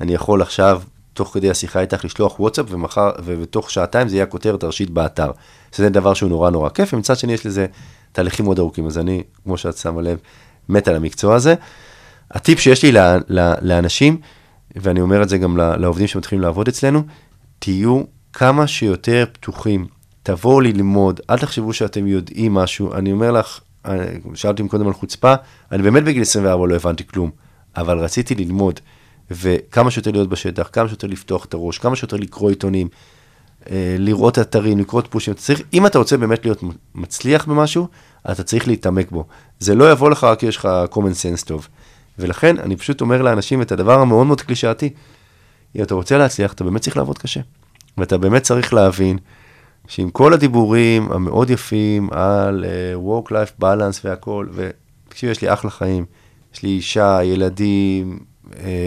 Speaker 2: אני יכול עכשיו, תוך כדי השיחה איתך, לשלוח וואטסאפ, ומחר, ובתוך שעתיים זה יהיה הכותרת הראשית באתר. שזה דבר שהוא נורא נורא כיף, ומצד שני יש לזה תהליכים מאוד ארוכים. אז אני, כמו שאת שמה לב, מת על המקצוע הזה. הטיפ שיש לי לאנשים, ואני אומר את זה גם לעובדים שמתחילים לעבוד אצלנו, תהיו כמה שיותר פתוחים. תבואו ללמוד, אל תחשבו שאתם יודעים משהו. אני אומר לך, אה, שאלתי קודם על חוצפה, אני באמת בגיל 24 לא הבנתי כלום, אבל רציתי ללמוד, וכמה שיותר להיות בשטח, כמה שיותר לפתוח את הראש, כמה שיותר לקרוא עיתונים, אה, לראות אתרים, לקרוא פושים. צריך, אם אתה רוצה באמת להיות מצליח במשהו, אתה צריך להתעמק בו. זה לא יבוא לך רק כי יש לך common sense טוב. ולכן אני פשוט אומר לאנשים את הדבר המאוד מאוד קלישאתי, אם אתה רוצה להצליח, אתה באמת צריך לעבוד קשה. ואתה באמת צריך להבין שעם כל הדיבורים המאוד יפים על uh, work-life balance והכל, ותקשיב, יש לי אחלה חיים, יש לי אישה, ילדים,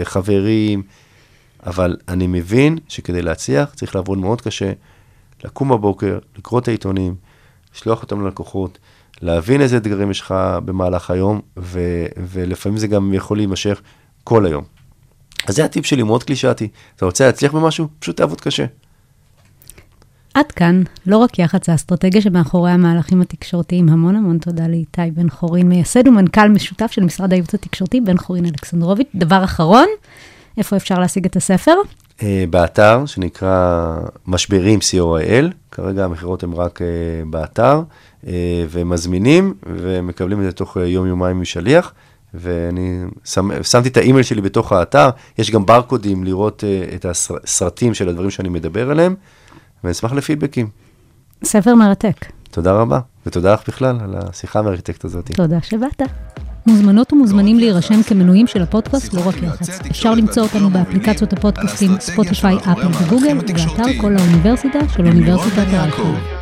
Speaker 2: חברים, אבל אני מבין שכדי להצליח צריך לעבוד מאוד קשה, לקום בבוקר, לקרוא את העיתונים, לשלוח אותם ללקוחות, להבין איזה אתגרים יש לך במהלך היום, ו- ולפעמים זה גם יכול להימשך כל היום. אז זה הטיפ שלי, מאוד קלישאתי. אתה רוצה להצליח במשהו? פשוט תעבוד קשה.
Speaker 1: עד כאן, לא רק יח"צ, האסטרטגיה שמאחורי המהלכים התקשורתיים. המון המון תודה לאיתי בן חורין, מייסד ומנכ"ל משותף של משרד הייעוץ התקשורתי, בן חורין אלכסנדרוביץ'. דבר אחרון, איפה אפשר להשיג את הספר?
Speaker 2: Uh, באתר שנקרא משברים co.il, כרגע המכירות הן רק uh, באתר, uh, ומזמינים ומקבלים את זה תוך יום-יומיים משליח, ואני שם, שמתי את האימייל שלי בתוך האתר, יש גם ברקודים לראות את הסרטים של הדברים שאני מדבר עליהם, ואני אשמח לפידבקים.
Speaker 1: ספר מרתק.
Speaker 2: תודה רבה, ותודה לך בכלל על השיחה המרתקת הזאת.
Speaker 1: תודה שבאת. מוזמנות ומוזמנים להירשם כמנויים של הפודקאסט לא רק יח"צ. אפשר למצוא אותנו באפליקציות הפודקאסטים ספוטיפיי, אפל וגוגל, ובאתר כל האוניברסיטה של אוניברסיטת הרייכמן.